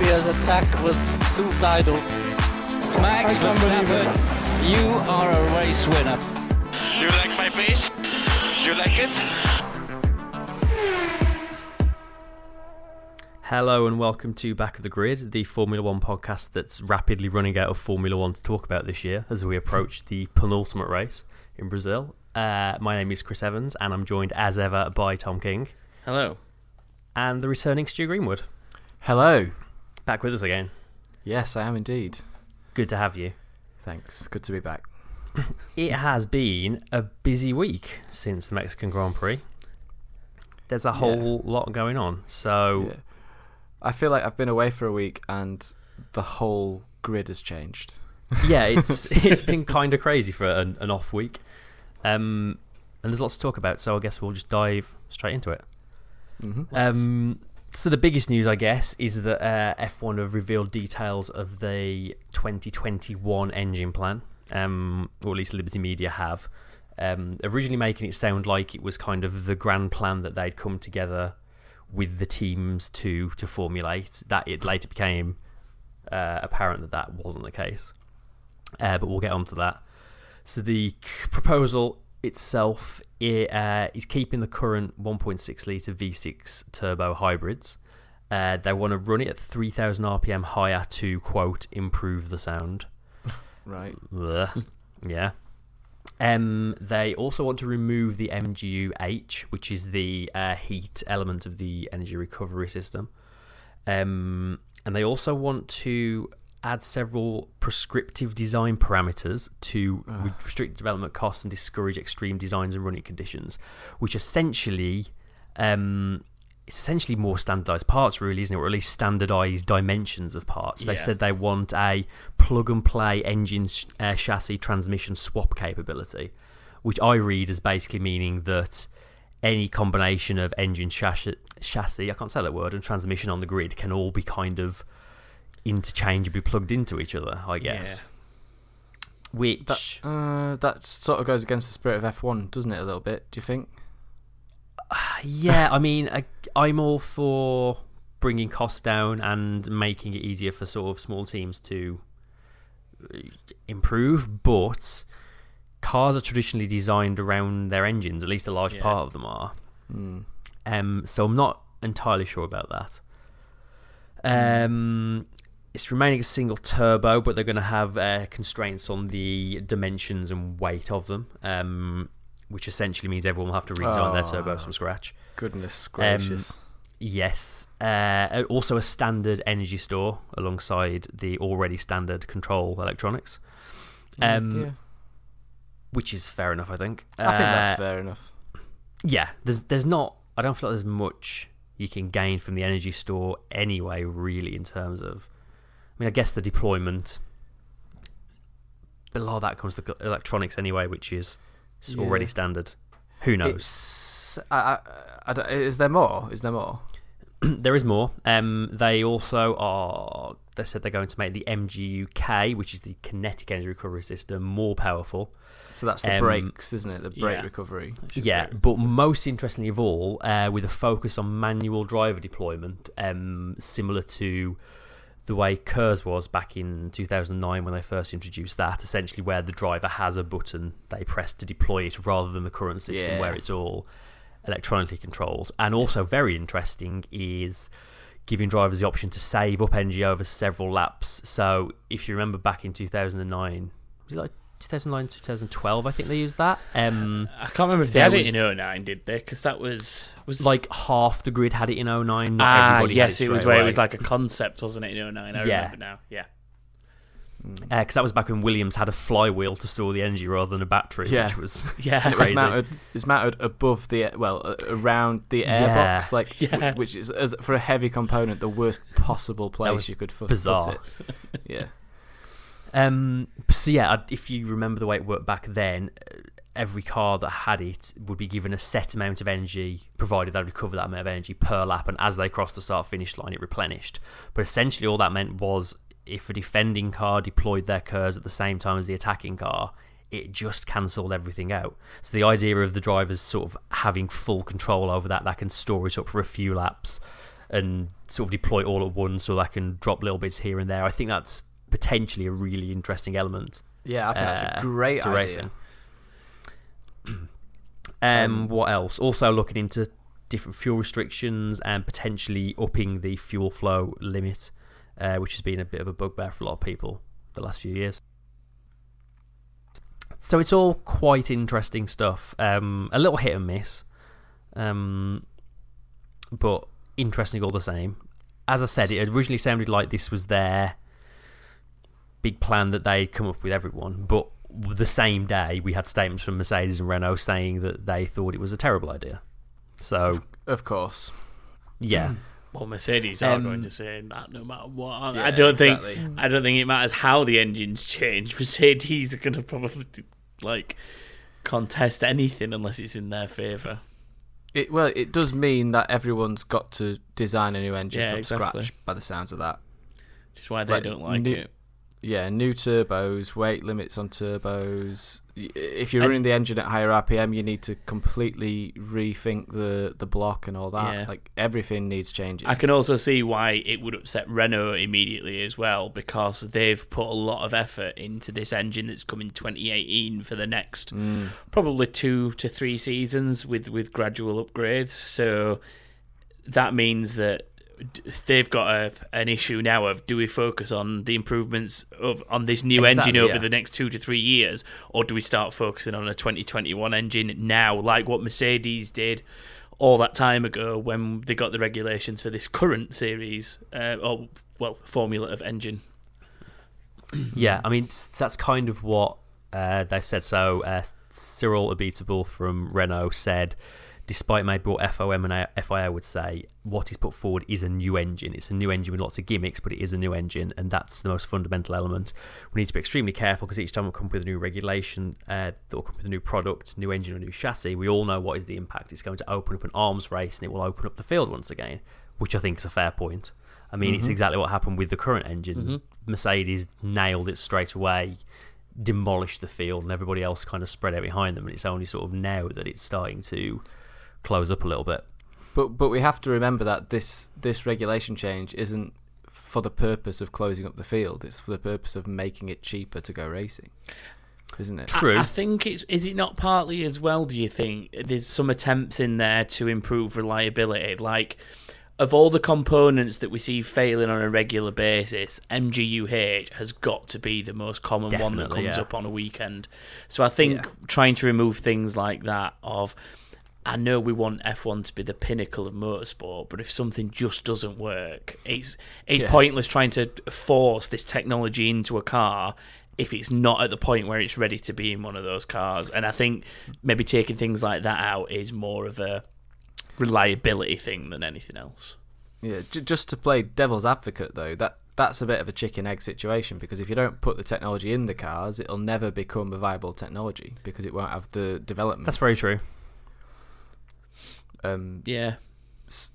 Serbia's attack was suicidal. Max Verstappen, you are a race winner. You like my bass? You like it? Hello and welcome to Back of the Grid, the Formula One podcast that's rapidly running out of Formula One to talk about this year as we approach the penultimate race in Brazil. Uh, my name is Chris Evans and I'm joined as ever by Tom King Hello. and the returning Stu Greenwood. Hello. Back with us again. Yes, I am indeed. Good to have you. Thanks. Good to be back. It has been a busy week since the Mexican Grand Prix. There's a whole lot going on. So, Yeah. I feel like I've been away for a week and the whole grid has changed. yeah, it's it's been kind of crazy for an, an off week, um, and there's lots to talk about. So I guess we'll just dive straight into it. Mm-hmm. Um, so the biggest news, I guess, is that uh, F1 have revealed details of the 2021 engine plan, um, or at least Liberty Media have. Um, originally making it sound like it was kind of the grand plan that they'd come together with the teams to to formulate. That it later became uh, apparent that that wasn't the case. Uh, but we'll get on to that. So the proposal itself i- uh, is keeping the current 1.6 litre V6 turbo hybrids. Uh, they want to run it at 3,000 RPM higher to quote improve the sound. Right. Blech. yeah. Um, they also want to remove the MGU-H, which is the uh, heat element of the energy recovery system. Um, and they also want to add several prescriptive design parameters to restrict development costs and discourage extreme designs and running conditions, which essentially um, it's essentially more standardized parts, really, isn't it? Or at least standardized dimensions of parts. They Yeah. said they want a plug and play engine sh- uh, chassis transmission swap capability, which I read as basically meaning that any combination of engine chassis, chassis I can't say that word, and transmission on the grid can all be kind of interchangeably plugged into each other, I guess. Which. That, uh, that sort of goes against the spirit of F1, doesn't it, a little bit? Do you think? Yeah, I mean, I, I'm all for bringing costs down and making it easier for sort of small teams to uh, improve, but cars are traditionally designed around their engines, at least a large Yeah. part of them are. Mm. Um, so I'm not entirely sure about that. Um, it's remaining a single turbo, but they're going to have uh, constraints on the dimensions and weight of them, um, which essentially means everyone will have to redesign their Oh. turbos from scratch. Goodness gracious. Yes. Uh, also, a standard energy store alongside the already standard control electronics, um, dear. which is fair enough, I think. I think that's Uh, fair enough. yeah, there's there's not. I don't feel like there's much you can gain from the energy store anyway. Really, in terms of, mean, I guess the deployment. But a lot of that comes to electronics anyway, which is s- already standard. Who knows? I, I, I is there more? Is there more? there is more. Um, they also are. They said they're going to make the MGUK, which is the kinetic energy recovery system, more powerful. So that's the Um, brakes, isn't it? The brake yeah. recovery. Yeah, but most interestingly of all, uh, with a focus on manual driver deployment, um, similar to the way KERS was back in 2009 when they first introduced that, essentially where the driver has a button they press to deploy it rather than the current system Yeah. where it's all electronically controlled. And also very interesting is giving drivers the option to save up energy over several laps. So if you remember back in 2009, was it like 2009 2012 I think they used that. Um I can't remember if they There had it in was- 09, did they? Because that was was like half the grid had it in 09 not ah everybody yes, had it was straight where away. it was like a concept, wasn't it? In 09, I Yeah. remember now. Yeah, because that was back when Williams had a flywheel to store the energy rather than a battery, Yeah. which was yeah. And it was Crazy. mounted. It's mounted above the well, uh, around the Yeah. airbox, like Yeah. w- which is as, for a heavy component the worst possible place you could fu- bizarre. put it. Yeah. Um, so yeah, if you remember the way it worked back then, uh, every car that had it would be given a set amount of energy, provided they recover that amount of energy per lap, and as they crossed the start finish line, it replenished. But essentially, all that meant was if a defending car deployed their KERS at the same time as the attacking car, it just cancelled everything out. So the idea of the drivers sort of having full control over that, that can store it up for a few laps. and sort of deploy all at once, so they can drop little bits here and there. I think that's potentially a really interesting element Yeah, I think that's uh, a great idea. racing. Um, what else? Also looking into different fuel restrictions and potentially upping the fuel flow limit, uh, which has been a bit of a bugbear for a lot of people the last few years. So it's all quite interesting stuff. Um, a little hit and miss, um, but interesting all the same. As I said, it originally sounded like this was their big plan that they'd come up with everyone, but the same day we had statements from Mercedes and Renault saying that they thought it was a terrible idea. So Of course. yeah, Well, Mercedes are Um, going to say that no matter what. I- Yeah, I don't exactly. think I don't think it matters how the engines change. Mercedes are going to probably like contest anything unless it's in their favour. It well, it does mean that everyone's got to design a new engine Yeah, from exactly. scratch. By the sounds of that, Which is why they Like, don't like new- it. Yeah, new turbos, weight limits on turbos. If you're And- running the engine at higher RPM, you need to completely rethink the the block and all that. Yeah. Like everything needs changing. I can also see why it would upset Renault immediately as well because they've put a lot of effort into this engine that's coming 2018 for the next Mm. probably two to three seasons with with gradual upgrades. So that means that they've got a, an issue now of do we focus on the improvements of on this new Exactly, engine over yeah. the next two to three years, or do we start focusing on a 2021 engine now, like what Mercedes did? All that time ago, when they got the regulations for this current series, uh, or well, formula of engine. yeah. I mean that's kind of what uh, they said. So uh, Cyril Abiteboul from Renault said. Despite maybe what FOM and FIA would say, what he's put forward is a new engine. It's a new engine with lots of gimmicks, but it is a new engine, and that's the most fundamental element. We need to be extremely careful because each time we come up with a new regulation, uh, will come up with a new product, new engine, or new chassis, we all know what is the impact. It's going to open up an arms race and it will open up the field once again, which I think is a fair point. I mean, it's exactly what happened with the current engines. Mercedes nailed it straight away, demolished the field, and everybody else kind of spread out behind them. And it's only sort of now that it's starting to close up a little bit. But but we have to remember that this this regulation change isn't for the purpose of closing up the field. It's for the purpose of making it cheaper to go racing, isn't it? True. I, I think it's is it not partly as well. Do you think there's some attempts in there to improve reliability? Like of all the components that we see failing on a regular basis, MGUH has got to be the most common one that comes yeah. up on a weekend. So I think Yeah. trying to remove things like that of I know we want F1 to be the pinnacle of motorsport, but if something just doesn't work, it's it's Yeah. pointless trying to force this technology into a car if it's not at the point where it's ready to be in one of those cars. And I think maybe taking things like that out is more of a reliability thing than anything else. Yeah, j- just to play devil's advocate though, that that's a bit of a chicken egg situation because if you don't put the technology in the cars, it'll never become a viable technology because it won't have the development. That's very true. Um, Yeah.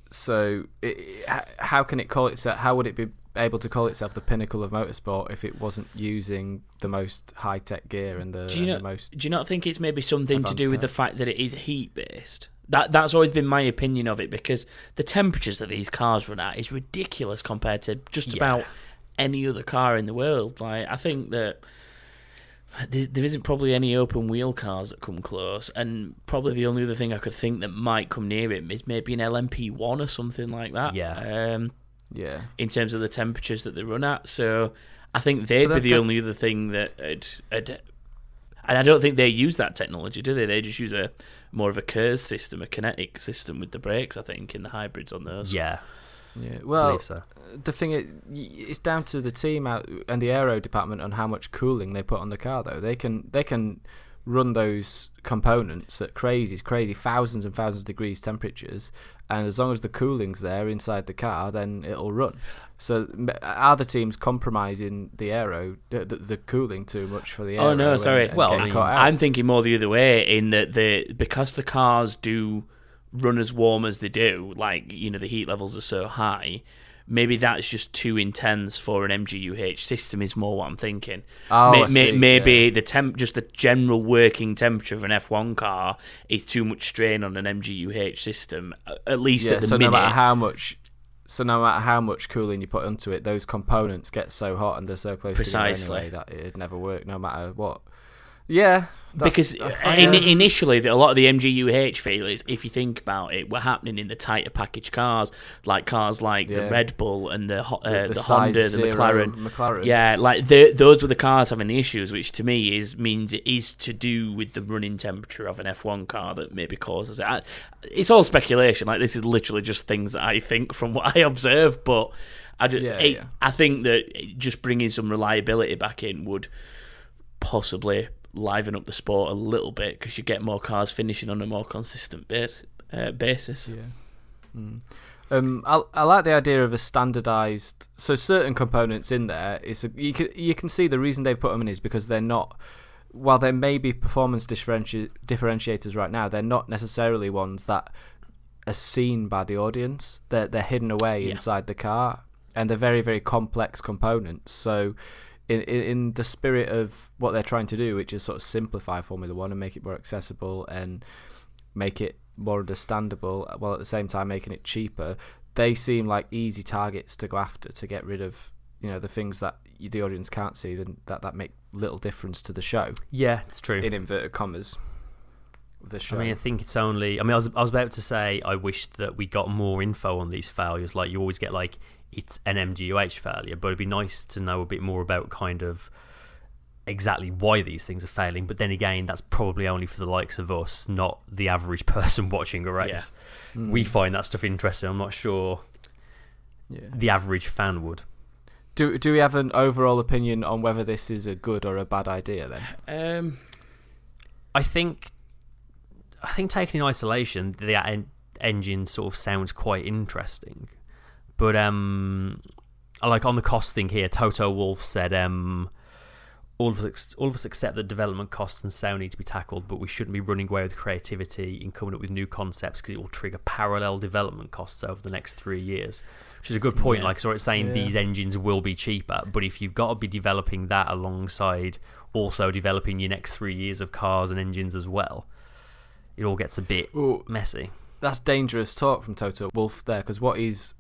so it, it- how can it call itself? How would it be able to call itself the pinnacle of motorsport if it wasn't using the most high tech gear and the, Do you the most? Do you not think it's maybe something to do with the fact that it is heat based? That that's always been my opinion of it because the temperatures that these cars run at is ridiculous compared to just Yeah. about any other car in the world. Like I think that there, there isn't probably any open wheel cars that come close, and probably the only other thing I could think that might come near it is maybe an LMP one or something like that. Yeah. Um, Yeah, in terms of the temperatures that they run at. So I think they'd be the that- only other thing that had, and I don't think they use that technology, do they? They just use a more of a KERS system, a kinetic system with the brakes. I think in the hybrids on those. Yeah, yeah. Well, believe so. the thing is, it's down to the team out and the aero department on how much cooling they put on the car. Though they can they can run those components at crazy, crazy thousands and thousands of degrees temperatures, and as long as the cooling's there inside the car, then it'll run. So are the teams compromising the aero, the, the, cooling too much for the aero? Oh, no, sorry. and Well, I mean, I'm thinking more the other way in that the because the cars do run as warm as they do, like you know the heat levels are so high. Maybe that's just too intense for an MGUH system. Is more what I'm thinking. Oh, may- see, maybe yeah. the temp, just the general working temperature of an F1 car is too much strain on an MGUH system. At least yeah, at the so minute. no matter how much so no matter how much cooling you put into it, those components get so hot and they're so close Precisely. together anyway that it'd never work, no matter what. Yeah, because I- in, yeah. initially a lot of the MGUH failures, if you think about it, were happening in the tighter package cars, like cars like the Red Bull and the uh, the, size Honda, the McLaren. McLaren. Yeah, like the, those were the cars having the issues, which to me is means it is to do with the running temperature of an F1 car that maybe causes it. I- It's all speculation. Like this is literally just things that I think from what I observe, but I ju- Yeah, it- yeah. I think that just bringing some reliability back in would possibly liven up the sport a little bit because you get more cars finishing on a more consistent base, uh, basis. Yeah. Mm. Um, I, I like the idea of a standardized. So certain components in there is a, you can you can see the reason they put them in is because they're not. While there may be performance differenti- differentiators right now, they're not necessarily ones that are seen by the audience. They're they're hidden away Yeah. inside the car, and they're very very complex components. So. In, in in the spirit of what they're trying to do, which is sort of simplify Formula One and make it more accessible and make it more understandable while at the same time making it cheaper they seem like easy targets to go after to get rid of you know the things that the audience can't see then that that make little difference to the show Yeah, it's true. in inverted commas the show I mean, I think it's only. I mean, I was, I was about to say I wish that we got more info on these failures. Like you always get, like it's an MGUH failure, but it'd be nice to know a bit more about kind of exactly why these things are failing. But then again, that's probably only for the likes of us, not the average person watching a race. Mm. We find that stuff interesting. I'm not sure yeah. the average fan would. do do we have an overall opinion on whether this is a good or a bad idea then Um, I think, I think taken in isolation, the en- engine sort of sounds quite interesting. But um, I like on the cost thing here, Toto Wolff said um, all of us all of us accept that development costs and sound need to be tackled, but we shouldn't be running away with creativity in coming up with new concepts because it will trigger parallel development costs over the next three years. Which is a good point. Yeah. Like, so it's saying Yeah. these engines will be cheaper, but if you've got to be developing that alongside also developing your next three years of cars and engines as well, it all gets a bit Well, messy. that's dangerous talk from Toto Wolff there because what he's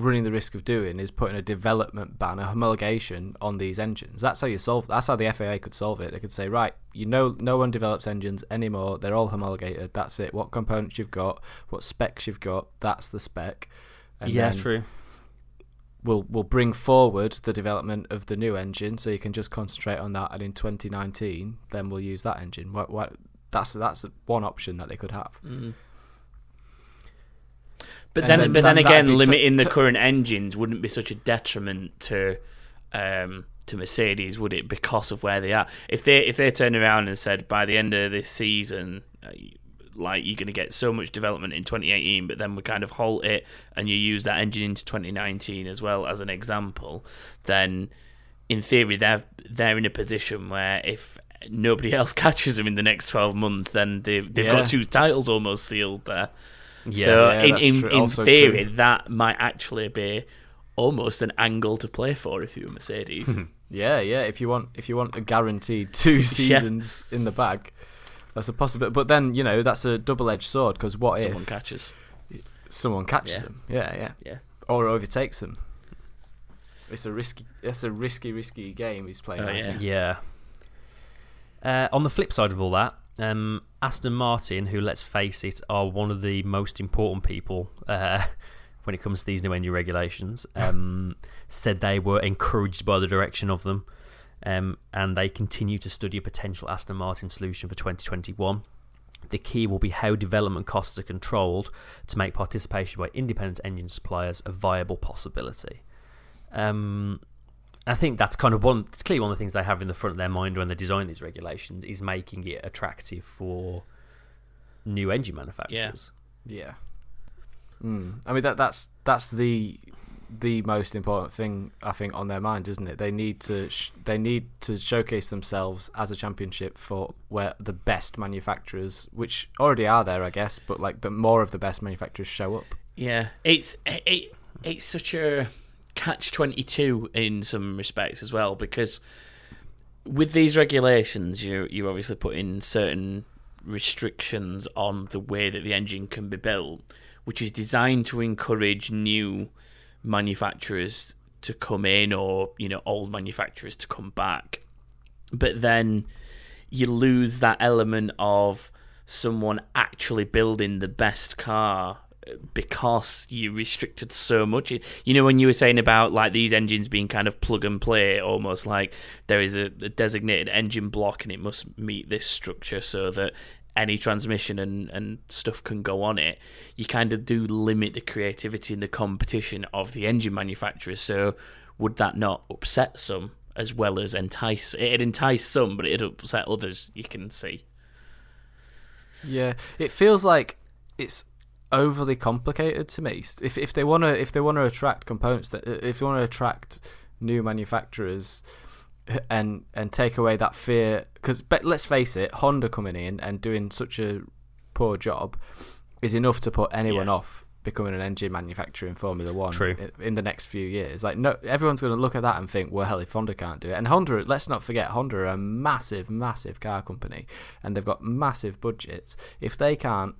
running the risk of doing is putting a development ban, a homologation on these engines. That's how you solve. That's how the FAA could solve it. They could say, right, you know, no one develops engines anymore. They're all homologated. That's it. What components you've got, what specs you've got, that's the spec. And yeah, true. We'll we'll bring forward the development of the new engine, so you can just concentrate on that. And in 2019, then we'll use that engine. What what? That's that's one option that they could have. mm. But then, then but then that'd again, limiting the to- current engines wouldn't be such a detriment to um, to Mercedes, would it? Because of where they are. If they if they turn around and said by the end of this season, uh, like you're going to get so much development in 2018, but then we kind of halt it and you use that engine into 2019 as well as an example, then in theory they're they're in a position where if nobody else catches them in the next 12 months, then they've they've Yeah. got two titles almost sealed there. Yeah, so yeah, in in, in theory, true. that might actually be almost an angle to play for if you were Mercedes. Yeah, yeah. If you want, if you want a guaranteed two seasons in the bag, that's a possibility. But then you know that's a double-edged sword because what if Someone if catches. someone catches Yeah. them? Yeah, yeah, Yeah. or overtakes them. It's a risky. It's a risky, risky game he's playing. Oh, yeah. Yeah. Uh, on the flip side of all that, um, Aston Martin, who let's face it, are one of the most important people uh, when it comes to these new engine regulations, um, said they were encouraged by the direction of them, um, and they continue to study a potential Aston Martin solution for 2021. The key will be how development costs are controlled to make participation by independent engine suppliers a viable possibility. Um, I think that's kind of one. It's clearly one of the things they have in the front of their mind when they design these regulations is making it attractive for new engine manufacturers. Yeah. Mm. I mean that that's that's the the most important thing I think on their mind, isn't it? They need to sh- they need to showcase themselves as a championship for where the best manufacturers, which already are there, I guess, but like the more of the best manufacturers show up. Yeah, it's it, it's such a catch twenty two in some respects as well because with these regulations, you you obviously put in certain restrictions on the way that the engine can be built, which is designed to encourage new manufacturers to come in or you know old manufacturers to come back. But then you lose that element of someone actually building the best car because you restricted so much. You know, when you were saying about like these engines being kind of plug and play, almost like there is a, a designated engine block and it must meet this structure so that any transmission and, and stuff can go on it, you kind of do limit the creativity and the competition of the engine manufacturers. So, would that not upset some as well as entice? It'd entice some, but it'd upset others, you can see. Yeah, it feels like it's overly complicated to me. If if they want to if they want to attract components that if they want to attract new manufacturers and and take away that fear because let's face it, Honda coming in and doing such a poor job is enough to put anyone Yeah. off becoming an engine manufacturer in Formula One True. in the next few years. Like no, everyone's going to look at that and think, well, hell, if Honda can't do it, and Honda, let's not forget, Honda are a massive, massive car company, and they've got massive budgets. If they can't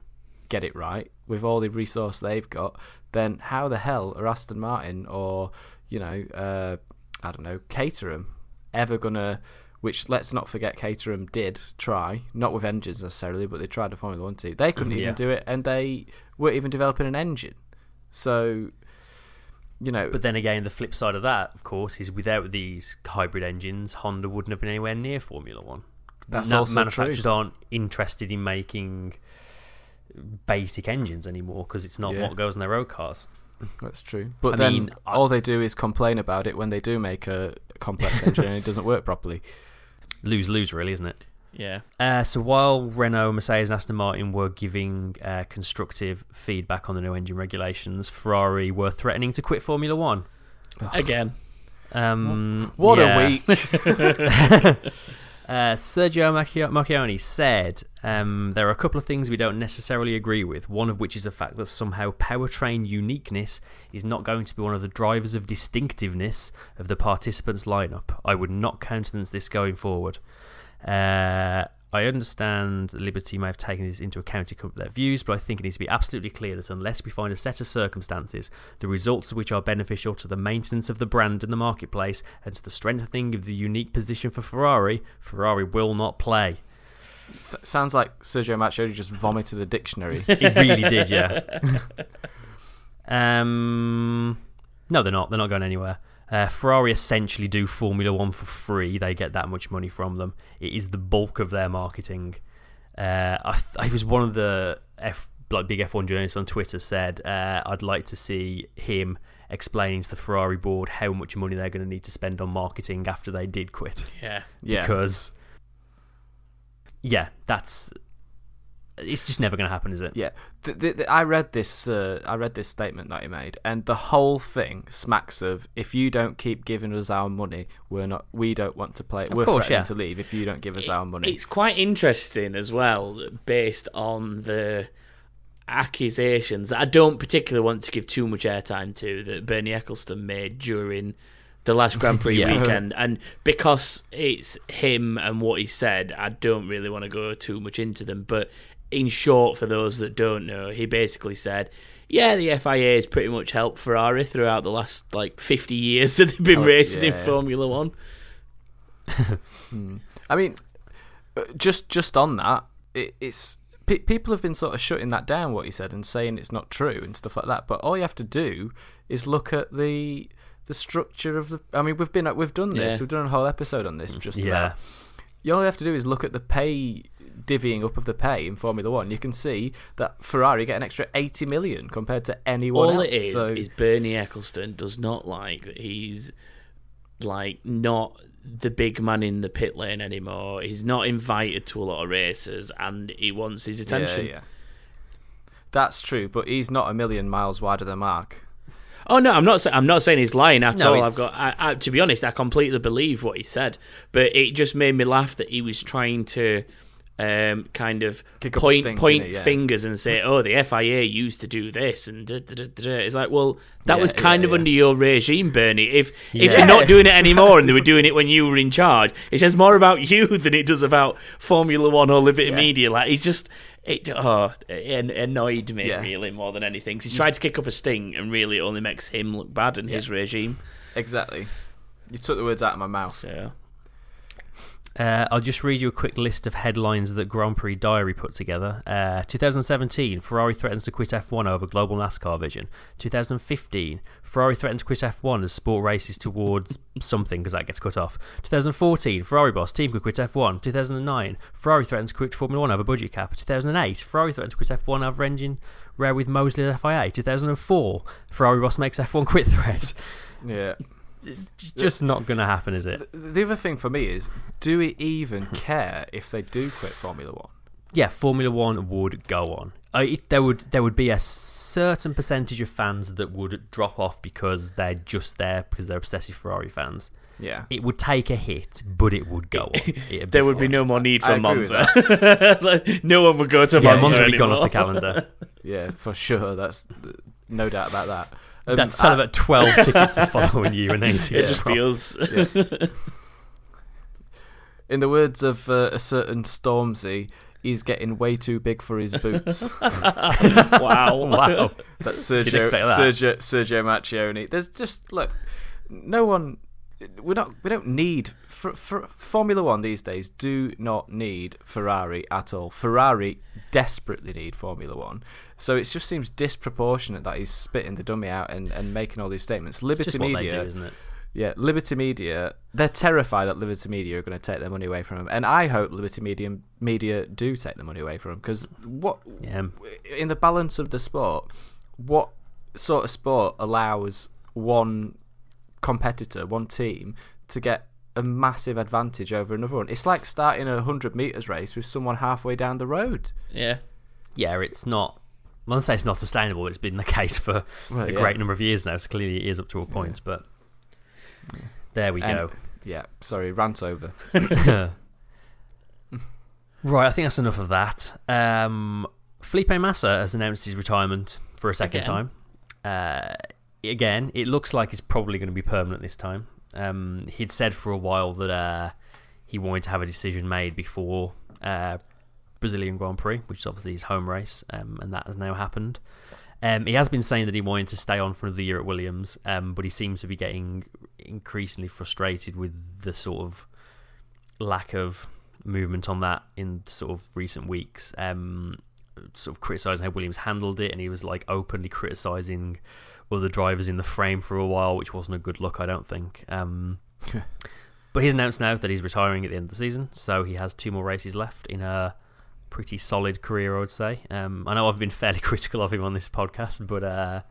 get it right with all the resource they've got, then how the hell are Aston Martin or you know, uh, I don't know, Caterham ever gonna? Which let's not forget, Caterham did try, not with engines necessarily, but they tried a Formula One team. They couldn't even do it, and they weren't even developing an engine. So, you know, But then again, the flip side of that, of course, is without these hybrid engines, Honda wouldn't have been anywhere near Formula One. That's Na- also manufacturers true. aren't interested in making basic engines anymore because it's not Yeah. what goes in their road cars. That's true. But I then mean, I- all they do is complain about it when they do make a complex engine and it doesn't work properly. Lose lose, really, isn't it? Yeah. Uh, so while Renault, Mercedes, and Aston Martin were giving uh, constructive feedback on the new engine regulations, Ferrari were threatening to quit Formula One. Again. Um, What yeah. a week! Uh, Sergio Marchionne said um, there are a couple of things we don't necessarily agree with. One of which is the fact that somehow powertrain uniqueness is not going to be one of the drivers of distinctiveness of the participants' lineup. I would not countenance this going forward. Uh, I understand Liberty may have taken this into account up their views, but I think it needs to be absolutely clear that unless we find a set of circumstances, the results of which are beneficial to the maintenance of the brand in the marketplace and to the strengthening of the unique position for Ferrari, Ferrari will not play. S- sounds like Sergio Marchionne just vomited a dictionary. It really did, yeah. um, no, they're not. They're not going anywhere. Uh, Ferrari essentially do Formula One for free. They get that much money from them. It is the bulk of their marketing. Uh, I, th- I was one of the F like big F1 journalists on Twitter said uh, I'd like to see him explaining to the Ferrari board how much money they're going to need to spend on marketing after they did quit Yeah. Yeah. because yeah, that's it's just never going to happen, is it? Yeah, the, the, the, I read this. Uh, I read this statement that he made, and the whole thing smacks of if you don't keep giving us our money, we're not. We don't want to play. we're course, threatening yeah. to leave if you don't give us our money. It's quite interesting as well, based on the accusations that I don't particularly want to give too much airtime to that Bernie Ecclestone made during the last Grand Prix Yeah. weekend. And because it's him and what he said, I don't really want to go too much into them. But in short, for those that don't know, he basically said, yeah, the FIA has pretty much helped Ferrari throughout the last like 50 years that they've been Oh, racing in. Formula One. I mean, uh, just just on that, it, it's pe- people have been sort of shutting that down what he said and saying it's not true and stuff like that. But all you have to do is look at the the structure of the. I mean, we've been we've done this. Yeah. We've done a whole episode on this. Just Yeah. about. You all you have to do is look at the pay divvying up of the pay in Formula One. You can see that Ferrari get an extra eighty million compared to anyone All else. it is so, is Bernie Ecclestone does not like that he's like not the big man in the pit lane anymore. He's not invited to a lot of races, and he wants his attention. Yeah, yeah. That's true, but he's not a million miles wider than Mark. Oh no, I'm not. I'm not saying he's lying at No, all. I've got. I, I, to be honest, I completely believe what he said, but it just made me laugh that he was trying to. Um, kind of point stink, point innit? Yeah. fingers and say, "Oh, the FIA used to do this," and da, da, da, it's like, well, that Yeah, was kind yeah, of under your regime, Bernie. If if they're not doing it anymore and they were doing it when you were in charge, it says more about you than it does about Formula One or Liberty. Media. Like he's just It oh, it annoyed me Yeah. really more than anything. 'cause he tried to kick up a sting, and really it only makes him look bad in his regime. Exactly. You took the words out of my mouth. So Uh, I'll just read you a quick list of headlines that Grand Prix Diary put together. Uh, 2017, Ferrari threatens to quit F1 over global NASCAR vision. 2015, Ferrari threatens to quit F1 as sport races towards something because that gets cut off. 2014, Ferrari boss team could quit F1. 2009, Ferrari threatens to quit Formula 1 over budget cap. 2008, Ferrari threatens to quit F1 over engine rare with Mosley FIA. 2004, Ferrari boss makes F1 quit threat. Yeah. It's just not going to happen, is it? The, the other thing for me is, do we even care if they do quit Formula One? yeah, Formula One would go on. Uh, it, there would there would be a certain percentage of fans that would drop off because they're just there because they're obsessive Ferrari fans. Yeah. It would take a hit, but it would go on. It'd there would be no more need for agree Monza. Like, no one would go to yeah, Monza, Monza would be gone off the calendar. Yeah, for sure. That's no doubt about that. Um, That's sell I- about twelve tickets the following year, and then it's It just feels. in the words of uh, a certain Stormzy, he's getting way too big for his boots. wow. wow. That's Sergio, that. Sergio, Sergio Marchionne. There's just look, no one. We're not. We don't need for, for Formula One these days. Do not need Ferrari at all. Ferrari desperately need Formula One. So it just seems disproportionate that he's spitting the dummy out and, and making all these statements. Liberty Media, do, isn't it? yeah, Liberty Media. They're terrified that Liberty Media are going to take their money away from them, and I hope Liberty Media Media do take the money away from them because what Yeah. in the balance of the sport, what sort of sport allows one competitor, one team, to get a massive advantage over another one? It's like starting a hundred meters race with someone halfway down the road. Yeah. Yeah, it's not. I'm not say it's not sustainable. It's been the case for Well, a yeah. great number of years now. So clearly, it is up to a point. But there we And- go. Yeah, sorry, rant over. Right, I think that's enough of that. Um, Felipe Massa has announced his retirement for a second Again? time. Uh, again, it looks like it's probably going to be permanent this time. Um, he'd said for a while that uh, he wanted to have a decision made before uh, Brazilian Grand Prix, which is obviously his home race, um, and that has now happened. Um, he has been saying that he wanted to stay on for another year at Williams, um, but he seems to be getting increasingly frustrated with the sort of lack of movement on that in sort of recent weeks. Um, sort of criticizing how Williams handled it, and he was like openly criticizing other drivers in the frame for a while, which wasn't a good look, I don't think. Um, but he's announced now that he's retiring at the end of the season, so he has two more races left in a pretty solid career, I would say. Um, I know I've been fairly critical of him on this podcast, but uh,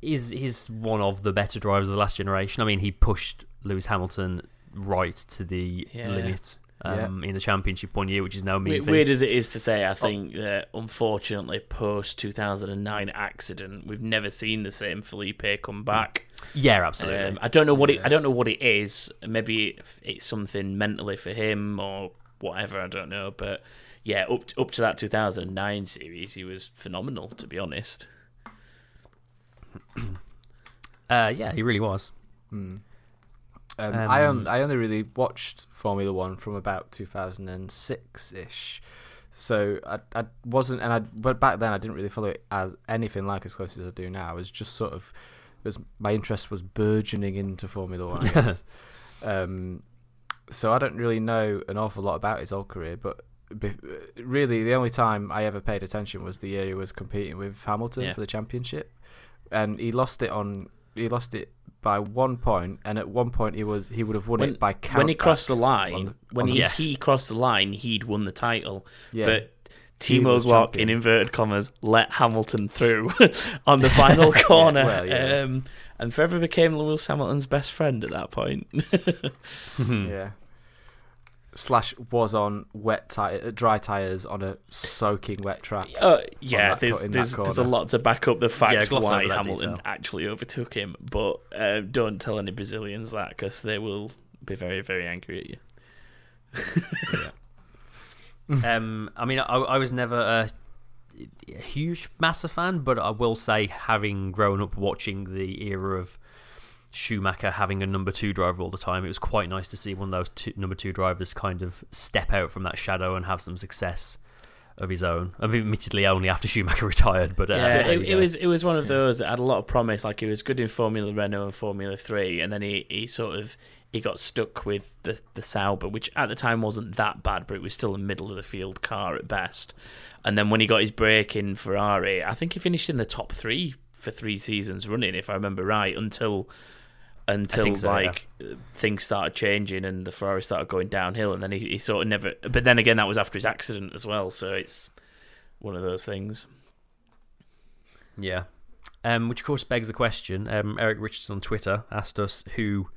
he's he's one of the better drivers of the last generation. I mean, he pushed Lewis Hamilton right to the Yeah. limit um, in the championship one year, which is now mean Weird, as it is to say, I think that unfortunately, post 2009 accident, we've never seen the same Felipe come back. yeah, absolutely. Um, I don't know what it. I don't know what it is. Maybe it's something mentally for him or whatever. I don't know. But yeah, up up to that 2009 series, he was phenomenal. To be honest. uh, yeah, he really was. Um, I, Um, on, I only really watched Formula One from about 2006 ish. So I, I wasn't, and I but back then I didn't really follow it as anything like as close as I do now. It was just sort of, it was my interest was burgeoning into Formula One. I guess. um, so I don't really know an awful lot about his old career, but be, really the only time I ever paid attention was the year he was competing with Hamilton Yeah. for the championship, and he lost it on he lost it by one point, and at one point he was he would have won When, it by count. when he crossed the line, on the- when he, the- Yeah. he crossed the line, he'd won the title. Yeah. But Timo's Timo was Glock, champion. in inverted commas, let Hamilton through on the final corner, well, yeah. um, and forever became Lewis Hamilton's best friend at that point. yeah. Slash was on wet tire, dry tires on a soaking wet track. Uh, yeah, there's co- there's, there's a lot to back up the fact gloss why Hamilton detail. actually overtook him, but uh, don't tell any Brazilians that because they will be very very angry at you. um, I mean, I, I was never a, a huge Massa fan, but I will say, having grown up watching the era of Schumacher having a number two driver all the time, it was quite nice to see one of those two, number two drivers kind of step out from that shadow and have some success of his own. I mean, admittedly, only after Schumacher retired, but uh, yeah, it, it was it was one of those that had a lot of promise. Like he was good in Formula Renault and Formula Three, and then he, he sort of he got stuck with the the Sauber, which at the time wasn't that bad, but it was still a middle of the field car at best. And then when he got his break in Ferrari, I think he finished in the top three for three seasons running, if I remember right, until until so, like things started changing and the Ferrari started going downhill, and then he, he sort of never. But then again, that was after his accident as well, so it's one of those things. Yeah. Um, which of course begs the question. Um, Eric Richardson on Twitter asked us who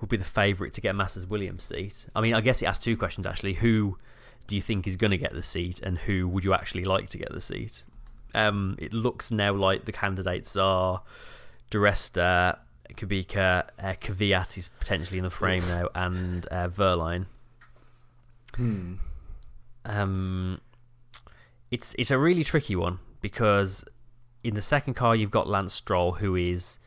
would be the favourite to get Massa's Williams seat. I mean, I guess he asked two questions actually. Who do you think is going to get the seat, and who would you actually like to get the seat? Um, it looks now like the candidates are Di Resta, Kubica, uh, Kvyat is potentially in the frame now, and uh, Wehrlein. Hmm. Um, it's it's a really tricky one because in the second car you've got Lance Stroll, who is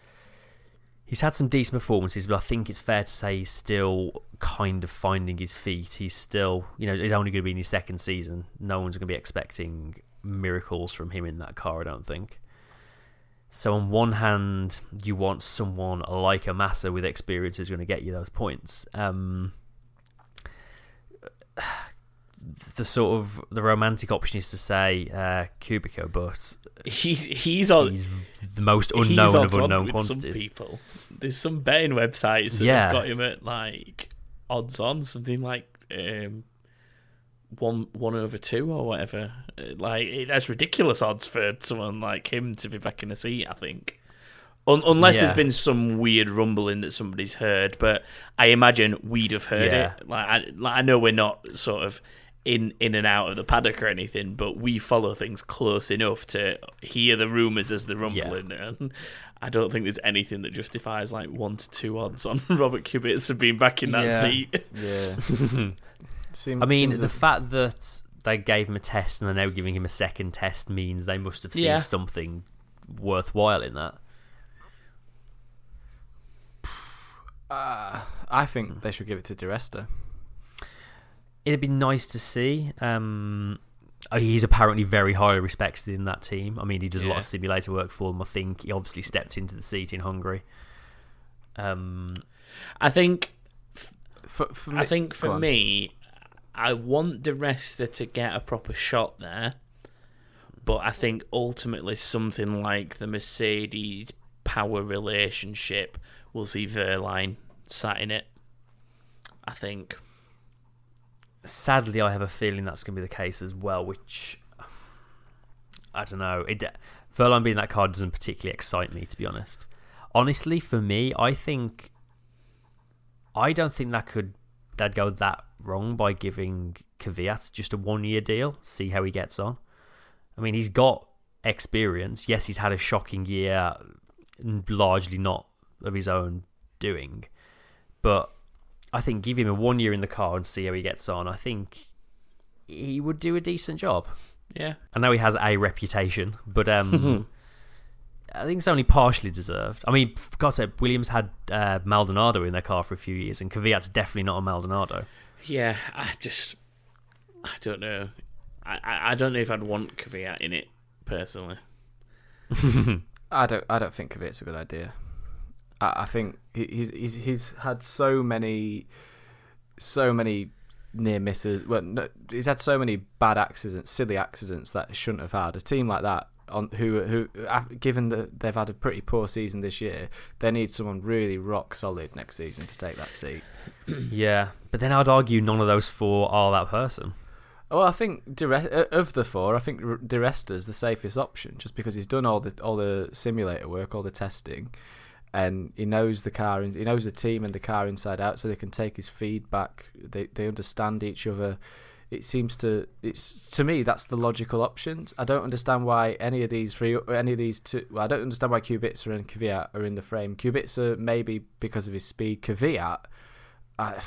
he's had some decent performances, but I think it's fair to say he's still kind of finding his feet. He's still, you know, he's only going to be in his second season. No one's going to be expecting miracles from him in that car, I don't think. So on one hand, you want someone like a Massa with experience who's going to get you those points. Um, the sort of the romantic option is to say uh, Kubica, but He's he's on. he's the most unknown of unknown with quantities. Some people. There's some betting websites that Yeah. have got him at like odds on something like um, one one over two or whatever. Uh, Like it, that's ridiculous odds for someone like him to be back in a seat. I think. Un- unless Yeah. there's been some weird rumbling that somebody's heard, but I imagine we'd have heard Yeah. it. Like I, like I know we're not sort of in in and out of the paddock or anything, but we follow things close enough to hear the rumours as the rumbling. And I don't think there's anything that justifies like one to two odds on Robert Kubica being back in that Yeah. seat. Yeah. Seem- I mean, seems the a- fact that they gave him a test and they're now giving him a second test means they must have seen Yeah. something worthwhile in that. uh, I think they should give it to Di Resta. It'd be nice to see. Um, uh, he's apparently very highly respected in that team. I mean, he does a lot of simulator work for them. I think he obviously stepped into the seat in Hungary. Um, I think For, for I think for me, I want Di Resta to get a proper shot there, but I think ultimately something like the Mercedes power relationship will see Wehrlein sat in it. I think. sadly, I have a feeling that's going to be the case as well. Which I don't know. It Wehrlein being that car doesn't particularly excite me, to be honest. Honestly, for me, I think I don't think that could that go that wrong by giving Kvyat just a one year deal. See how he gets on. I mean, he's got experience. Yes, he's had a shocking year, largely not of his own doing, but I think give him a one year in the car and see how he gets on. I think he would do a decent job. Yeah. I know he has a reputation, but um, I think it's only partially deserved. I mean, for God's sake, Williams had uh, Maldonado in their car for a few years, and Kvyat's definitely not a Maldonado. Yeah, I just I don't know. I, I I don't know if I'd want Kvyat in it personally. I don't. I don't think of it's a good idea. I, I think he's he's he's had so many, so many near misses. Well, no, he's had so many bad accidents, silly accidents that he shouldn't have had. A team like that, on who who, given that they've had a pretty poor season this year, they need someone really rock solid next season to take that seat. yeah, but then I'd argue none of those four are that person. Well, I think Dire- uh, of the four, I think Di Resta's the safest option, just because he's done all the all the simulator work, all the testing, and he knows the car, he knows the team and the car inside out, so they can take his feedback. They they understand each other. It seems to it's to me that's the logical options. I don't understand why any of these three, any of these two. Well, I don't understand why Kubica and Kvyat are in the frame. Kubica maybe because of his speed. Kvyat. I,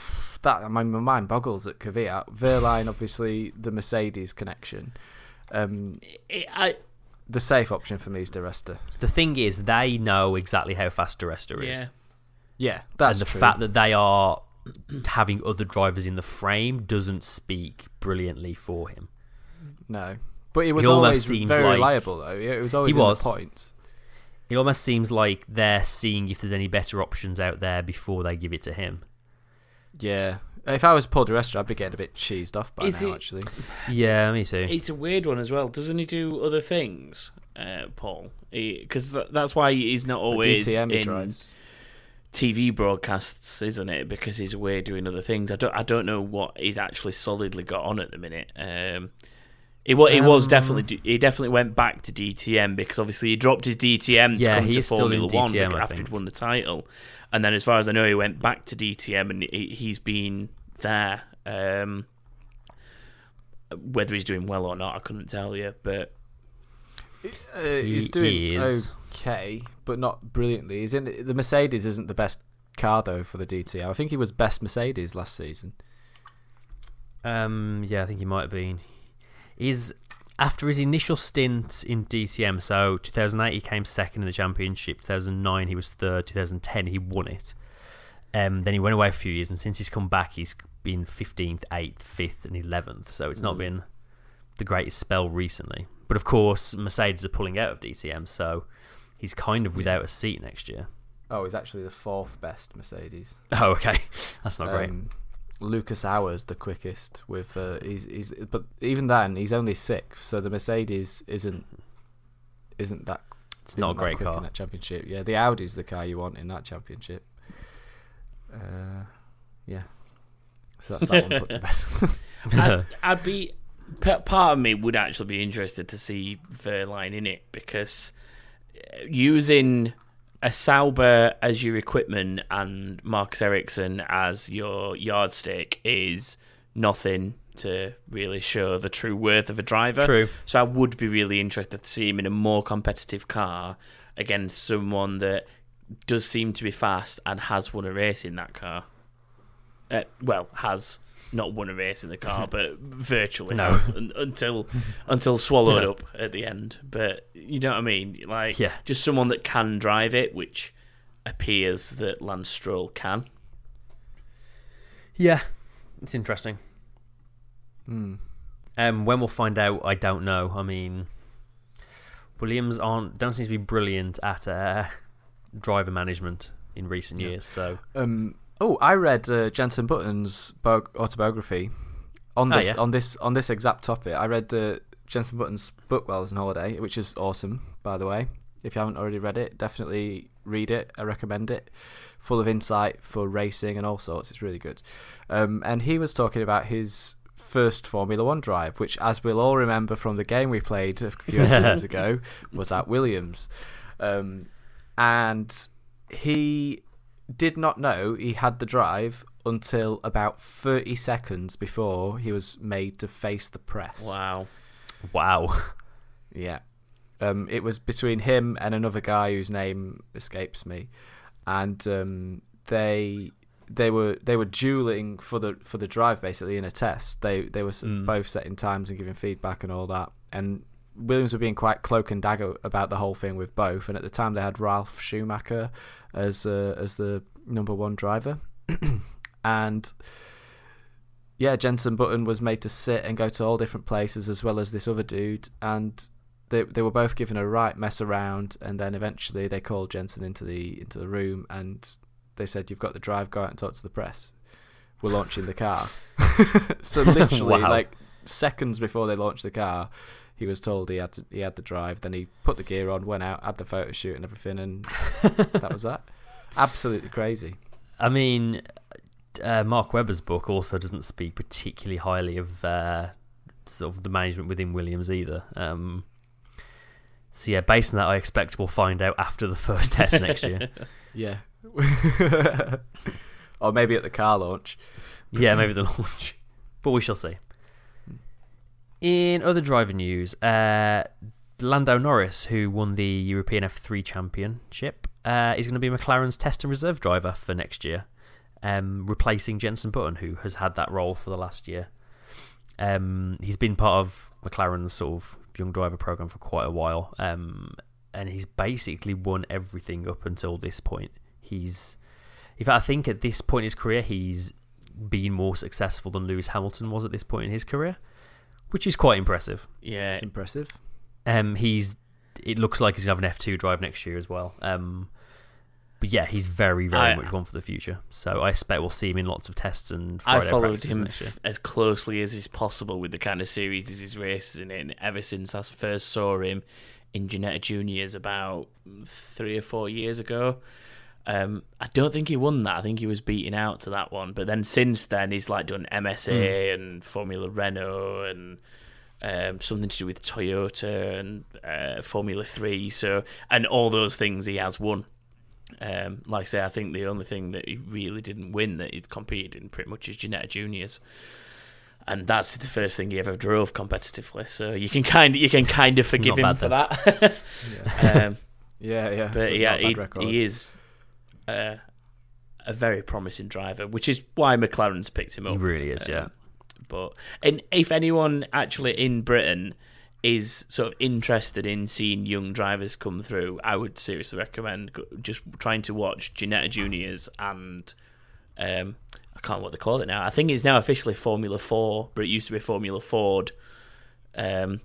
that my, my mind boggles at Kvyat. Wehrlein, obviously, the Mercedes connection. Um, It, I the safe option for me is Di Resta. The thing is, they know exactly how fast Di Resta is. yeah. Yeah, that's and the true. fact that they are having other drivers in the frame doesn't speak brilliantly for him. no, But he was He always seems very like- reliable, though. It was always He in was. the points. It almost seems like they're seeing if there's any better options out there before they give it to him. Yeah. If I was Paul Di Resta, I'd be getting a bit cheesed off by Is now, it- actually. Yeah, me too. It's a weird one as well. Doesn't he do other things, uh, Paul? Because th- that's why he's not always DTM he in drives. TV broadcasts, isn't it? Because he's away doing other things. I don't. I don't know what he's actually solidly got on at the minute. Um, he was. He was Um, definitely. He definitely went back to DTM because obviously he dropped his DTM to Yeah, come he to is still in Formula One DTM, after he'd won the title. And then, as far as I know, he went back to DTM and he, he's been there. Um, whether he's doing well or not, I couldn't tell you. But Uh, he's He doing is. Okay, but not brilliantly. He's in the Mercedes isn't the best car though for the DTM. I think he was best Mercedes last season. Um, yeah, I think he might have been. He's after his initial stint in DTM. So 2008 he came second in the championship. 2009 he was third. 2010 he won it. Um, then he went away a few years, and since he's come back, he's been 15th, 8th, 5th, and 11th. So it's not been the greatest spell recently. But of course, Mercedes are pulling out of DTM, so he's kind of without a seat next year. Oh, he's actually the fourth best Mercedes. Oh, okay, that's not great. Um, Lucas Auer's the quickest with uh, he's he's but even then he's only sixth, so the Mercedes isn't isn't that It's not a isn't that great car. in that championship. Yeah, the Audi's the car you want in that championship. Uh, yeah. So that's that one put to bed. I'd, I'd be part of me would actually be interested to see Wehrlein in it because using a Sauber as your equipment and Marcus Ericsson as your yardstick is nothing to really show the true worth of a driver. True. So I would be really interested to see him in a more competitive car against someone that does seem to be fast and has won a race in that car. Uh, well, has not won a race in the car, but virtually No. has un- until until swallowed Yeah. up at the end. But you know what I mean? Like, Yeah. just someone that can drive it, which appears that Lance Stroll can. Yeah, it's interesting. Hmm. Um, when we'll find out, I don't know. I mean, Williams aren't don't seem to be brilliant at uh, driver management in recent years. So Um, oh, I read uh, Jensen Button's bi- autobiography on Oh, this yeah? on this on this exact topic. I read uh, Jensen Button's book while I was on holiday, which is awesome, by the way. If you haven't already read it, definitely read it. I recommend it. Full of insight for racing and all sorts. It's really good. Um, and he was talking about his first Formula One drive, which, as we'll all remember from the game we played a few episodes ago, was at Williams. Um, and he did not know he had the drive until about 30 seconds before he was made to face the press. Wow. wow, Yeah. Um, it was between him and another guy whose name escapes me, and um, they they were they were dueling for the for the drive basically in a test. They they were Mm. both setting times and giving feedback and all that. And Williams were being quite cloak and dagger about the whole thing with both. And at the time, they had Ralf Schumacher as uh, as the number one driver, and yeah, Jensen Button was made to sit and go to all different places as well as this other dude, and they they were both given a right mess around, and then eventually they called Jensen into the into the room and they said, "You've got the drive. Go out and talk to the press. We're launching the car." so literally, Wow. like seconds before they launched the car, he was told he had to, he had the drive. Then he put the gear on, went out, had the photo shoot and everything, and that was that. Absolutely crazy. I mean, uh, Mark Webber's book also doesn't speak particularly highly of uh, sort of the management within Williams either. Um, so yeah, based on that, I expect we'll find out after the first test next year. Yeah. or maybe at the car launch. Yeah, maybe the launch, but we shall see. In other driver news, uh, Lando Norris, who won the European F3 Championship, uh, is going to be McLaren's test and reserve driver for next year, um, replacing Jensen Button, who has had that role for the last year. Um, he's been part of McLaren's sort of young driver program for quite a while, um, and he's basically won everything up until this point. He's, in fact, I think at this point in his career, he's been more successful than Lewis Hamilton was at this point in his career, which is quite impressive. Yeah, It's impressive. Um, he's it looks like he's gonna have an F two drive next year as well. Um, but yeah, he's very very I- much one for the future. So I expect we'll see him in lots of tests and I followed him next year. f- as closely as is possible with the kind of series he's races in. And ever since I first saw him in Ginetta Juniors about three or four years ago. Um, I don't think he won that. I think he was beaten out to that one. But then since then, he's like done MSA and Formula Renault and um, something to do with Toyota and uh, Formula Three. So and all those things he has won. Um, like I say, I think the only thing that he really didn't win that he's competed in pretty much is Ginetta Juniors, and that's the first thing he ever drove competitively. So you can kind of you can kind of forgive him for that. um, Yeah, yeah. but yeah, not a bad he, he is uh, a very promising driver, which is why McLaren's picked him up. He really is, yeah. Um, But and if anyone actually in Britain is sort of interested in seeing young drivers come through, I would seriously recommend just trying to watch Ginetta Juniors and um, I can't what they call it now. I think it's now officially Formula Four, but it used to be Formula Ford. Um,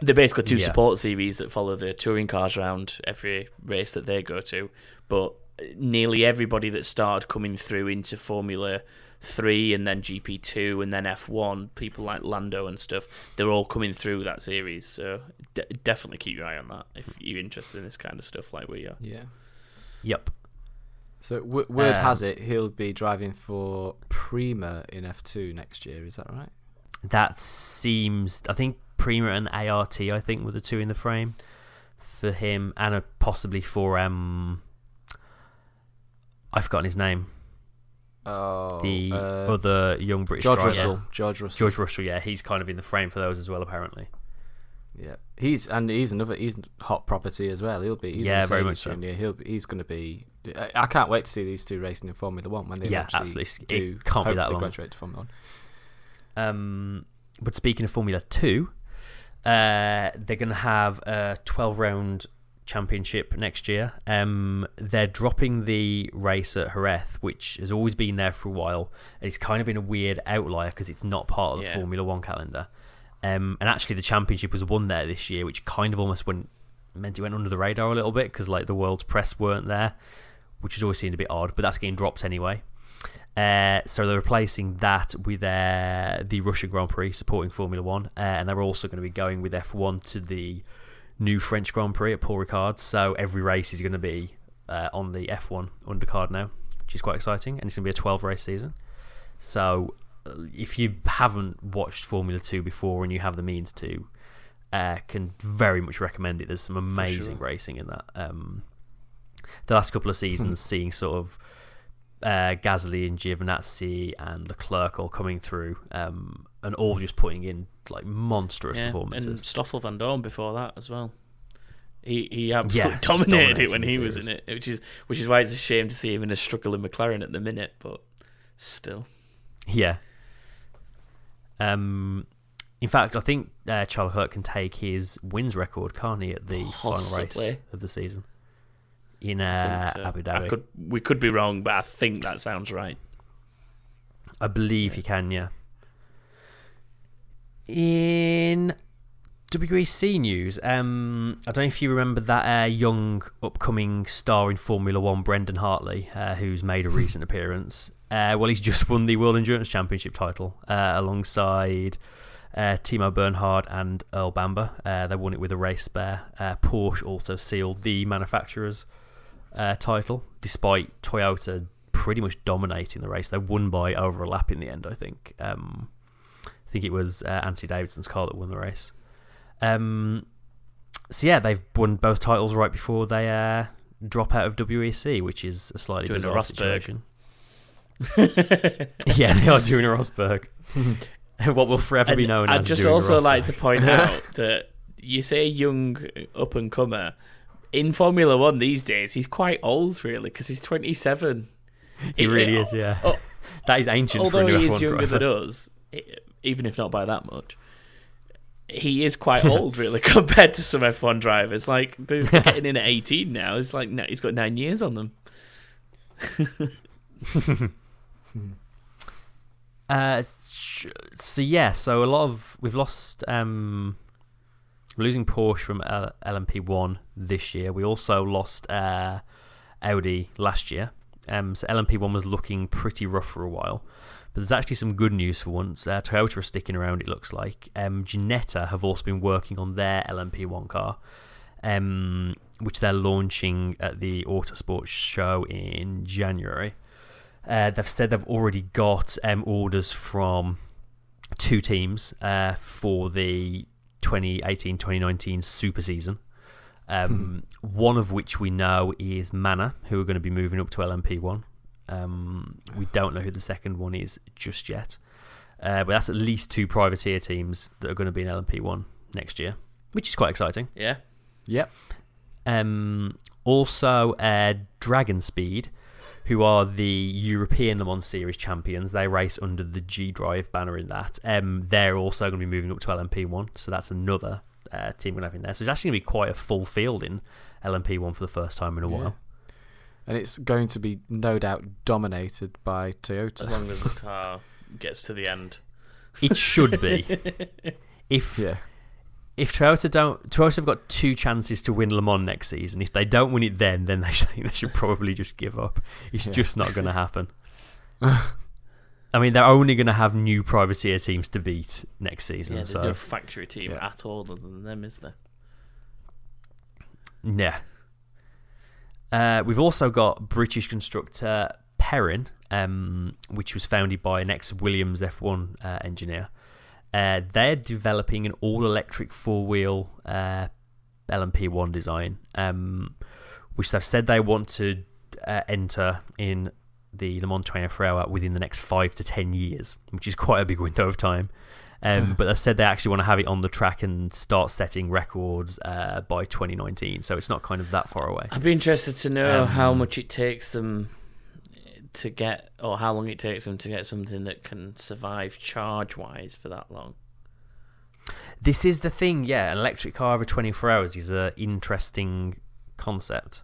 they're basically two Yeah. support series that follow the touring cars around every race that they go to. But nearly everybody that started coming through into Formula Three and then GP Two and then F One, people like Lando and stuff, they're all coming through that series. So de- definitely keep your eye on that if you're interested in this kind of stuff, like we are. Yeah. Yep. So w- word Um, has it he'll be driving for Prema in F2 next year. Is that right? That seems. I think Prema and ART. I think were the two in the frame for him, and uh, possibly for um. I've forgotten his name. Oh, The uh, other young British George driver. Russell. George Russell. George Russell, yeah, he's kind of in the frame for those as well, apparently. Yeah, he's and he's another he's hot property as well. He'll be he's Yeah, very much so. junior. He'll be, he's going to be. I, I can't wait to see these two racing in Formula One when they Yeah, actually absolutely. It can't be that long. Graduate to Formula One. Um, but speaking of Formula Two, uh, they're going to have a 12 round championship next year. Um, they're dropping the race at Jerez, which has always been there for a while. It's kind of been a weird outlier because it's not part of the Yeah. Formula One calendar. Um, and actually, the championship was won there this year, which kind of almost went meant it went under the radar a little bit because like the world's press weren't there, which has always seemed a bit odd. But that's getting dropped anyway. Uh, so they're replacing that with uh, the Russian Grand Prix supporting Formula One, uh, and they're also going to be going with F1 to the new French Grand Prix at Paul Ricard. So every race is going to be uh, on the F1 undercard now, which is quite exciting, and it's going to be a 12 race season. So uh, if you haven't watched Formula 2 before and you have the means to, uh, can very much recommend it. There's some amazing racing in that. Um, the last couple of seasons, seeing sort of uh, Gasly and Giovinazzi and Leclerc all coming through, um, and all just putting in like monstrous Yeah, and performances. Stoffel Vandoorne before that as well. He he absolutely just dominated it when he was in it, which is which is why it's a shame to see him in a struggle struggling McLaren at the minute. But still, Yeah. Um, in fact, I think uh, Charles Leclerc can take his wins record, can't he, at the final race of the season in uh, so. Abu Dhabi? I, could we could be wrong, but I think that sounds right. I believe he can. Yeah. In WEC news, um, I don't know if you remember that uh, young upcoming star in Formula One, Brendan Hartley, uh, who's made a recent appearance. Uh, well, he's just won the World Endurance Championship title uh, alongside uh, Timo Bernhard and Earl Bamber. Uh, they won it with a race spare. Uh, Porsche also sealed the manufacturer's uh, title, despite Toyota pretty much dominating the race. They won by over a lap in the end, I think. Um, think it was uh, Anthony Davidson's car that won the race. Um, so yeah, they've won both titles right before they uh, drop out of WEC, which is a slightly Doing a bizarre Rosberg. situation. yeah, they are doing a Rosberg. what will forever be And known I'd as just doing a also like to point out that you say young up and comer in Formula One these days. He's quite old, really, because he's twenty seven. He really is, yeah. Oh, that is ancient for a although new he F1 is younger driver. than us, even if not by that much, he is quite old, really, compared to some F1 drivers. Like they're getting in at 18 now. It's like no, he's got nine years on them. Uh, so yeah, so a lot of we've lost. Um, we're losing Porsche from L- LMP1 this year. We also lost uh, Audi last year. Um, so LMP1 was looking pretty rough for a while. But there's actually some good news for once. Uh, Toyota are sticking around, it looks like. Um, Ginetta have also been working on their LMP1 car, um, which they're launching at the Autosport show in January. Uh, they've said they've already got um, orders from two teams uh, for the 2018 2019 super season. Um, one of which we know is Manor, who are going to be moving up to LMP1. Um, we don't know who the second one is just yet. Uh, but that's at least two privateer teams that are going to be in LMP1 next year, which is quite exciting. Yeah. Yep. Um, also, uh, DragonSpeed, who are the European Le Mans Series champions, they race under the G Drive banner in that. Um, they're also going to be moving up to LMP1, so that's another uh, team going to have in there. So it's actually going to be quite a full field in LMP1 for the first time in a Yeah. while. And it's going to be no doubt dominated by Toyota. As long as the car gets to the end. It should be. if yeah. if Toyota don't Toyota have got two chances to win Le Mans next season. If they don't win it then, then they should, they should probably just give up. It's Yeah. just not going to happen. I mean, they're only going to have new privateer teams to beat next season. Yeah, season. there's so no factory team Yeah. at all other than them, is there? yeah. Uh, we've also got British constructor Perrinn, um, which was founded by an ex Williams F1 uh, engineer. Uh, they're developing an all electric four wheel uh, LMP1 design, um, which they've said they want to uh, enter in the Le Mans 24 hour within the next five to ten years, which is quite a big window of time. Um, but they said they actually want to have it on the track and start setting records uh, by 2019, so it's not kind of that far away. I'd be interested to know Um, how much it takes them to get, or how long it takes them to get something that can survive charge wise for that long. This is the thing, yeah. An electric car over 24 hours is an interesting concept.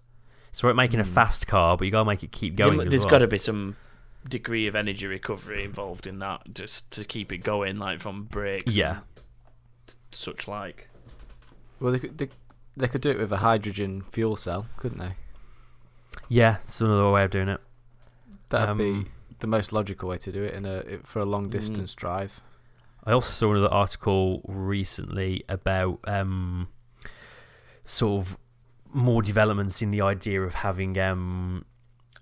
So we're making a fast car, but you gotta make it keep going. as There's well. got to be some degree of energy recovery involved in that, just to keep it going, like from brakes. Yeah. and such like. Well, they could, they, they could do it with a hydrogen fuel cell, couldn't they? Yeah, it's another way of doing it. That'd Um, be the most logical way to do it in a it- for a Mm. long distance drive. I also saw another article recently about um, sort of more developments in the idea of having um,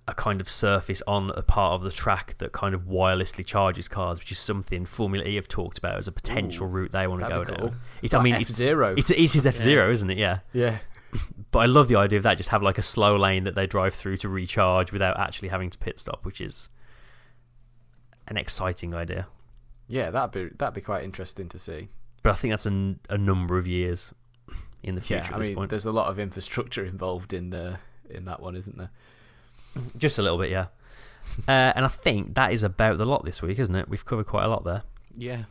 a kind of surface on a part of the track that kind of wirelessly charges cars, which is something Formula E have talked about as a potential route they want to go that'd down. cool. It's, I mean, F-Zero. It's, it's, it is F Zero, isn't it? Yeah. Yeah. But I love the idea of that. Just have like a slow lane that they drive through to recharge without actually having to pit stop, which is an exciting idea. Yeah, that'd be that'd be quite interesting to see. But I think that's a, n- a number of years in the future yeah, at I this mean, point. there's a lot of infrastructure involved in the in that one, isn't there? Just a little bit, yeah. uh, and I think that is about the lot this week, isn't it? We've covered quite a lot there. Yeah.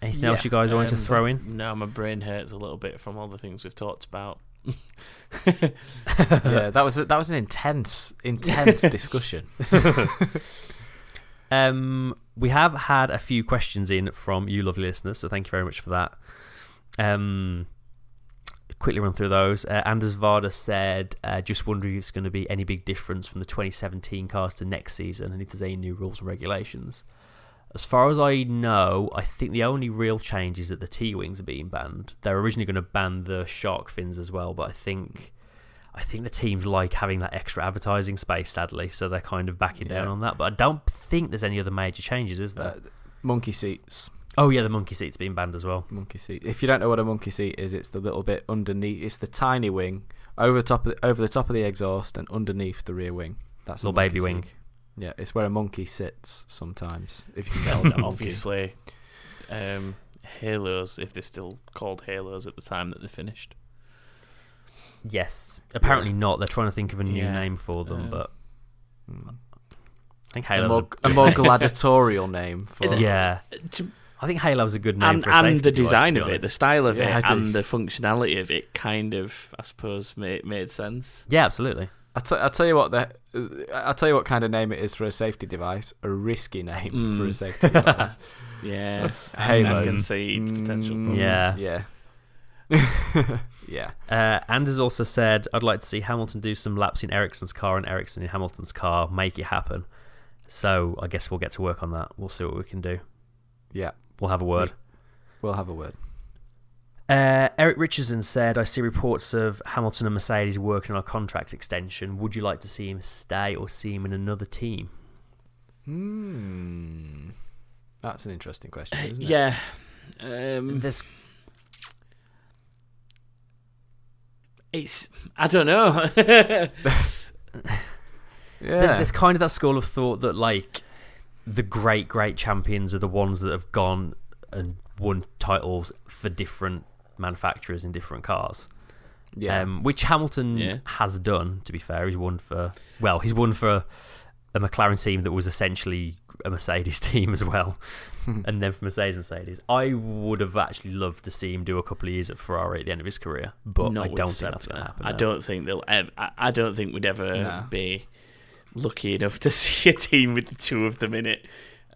Anything else you guys want to Um, throw in? No, my brain hurts a little bit from all the things we've talked about. yeah, that was a, that was an intense intense discussion. Um, we have had a few questions in from you, lovely listeners, so thank you very much for that. Um, quickly run through those. Uh, Anders Varda said, uh, just wondering if it's going to be any big difference from the 2017 cars to next season and if there's any new rules and regulations. As far as I know, I think the only real change is that the T wings are being banned. They're originally going to ban the shark fins as well, but I think I think the teams like having that extra advertising space, sadly, so they're kind of backing down on that. But I don't think there's any other major changes, is there? Uh, monkey seats. Oh yeah, the monkey seat's been banned as well. Monkey seat. If you don't know what a monkey seat is, it's the little bit underneath. It's the tiny wing over the top of the, over the top of the exhaust and underneath the rear wing. That's a Little baby monkey wing. Yeah, it's where a monkey sits sometimes. If you can get And hold of a monkey. obviously, um, Halos, if they're still called Halos at the time that they finished. Yes, apparently not. They're trying to think of a new Yeah. name for them, Um, but Hmm. I think a Halo's more, a more gladiatorial name for yeah. To- I think Halo's a good name and for a safety and the design to of it, the style of Yeah, it, and the functionality of it kind of, I suppose, made, made sense. Yeah, absolutely. I t- I'll tell you what the I'll tell you what kind of name it is for a safety device. A risky name for a Mm. safety device. Yeah, Halo. I can see potential problems. Yeah. Yeah. yeah. Uh, Anders also said, I'd like to see Hamilton do some laps in Ericsson's car and Ericsson in Hamilton's car, make it happen. So I guess we'll get to work on that. We'll see what we can do. Yeah. We'll have a word. We'll have a word. Uh, Eric Richardson said, I see reports of Hamilton and Mercedes working on a contract extension. Would you like to see him stay or see him in another team? Hmm. That's an interesting question, isn't it? Yeah. Um, There's it's I don't know. Yeah. there's, there's kind of that school of thought that like the great great champions are the ones that have gone and won titles for different manufacturers in different cars yeah. um, which hamilton Yeah. has done to be fair he's won for well he's won for a mclaren team that was essentially a mercedes team as well and then for mercedes mercedes i would have actually loved to see him do a couple of years at ferrari at the end of his career but Not i don't think that's going to happen I no. don't think they'll ever. I, I don't think we'd ever No. be lucky enough to see a team with the two of them in it.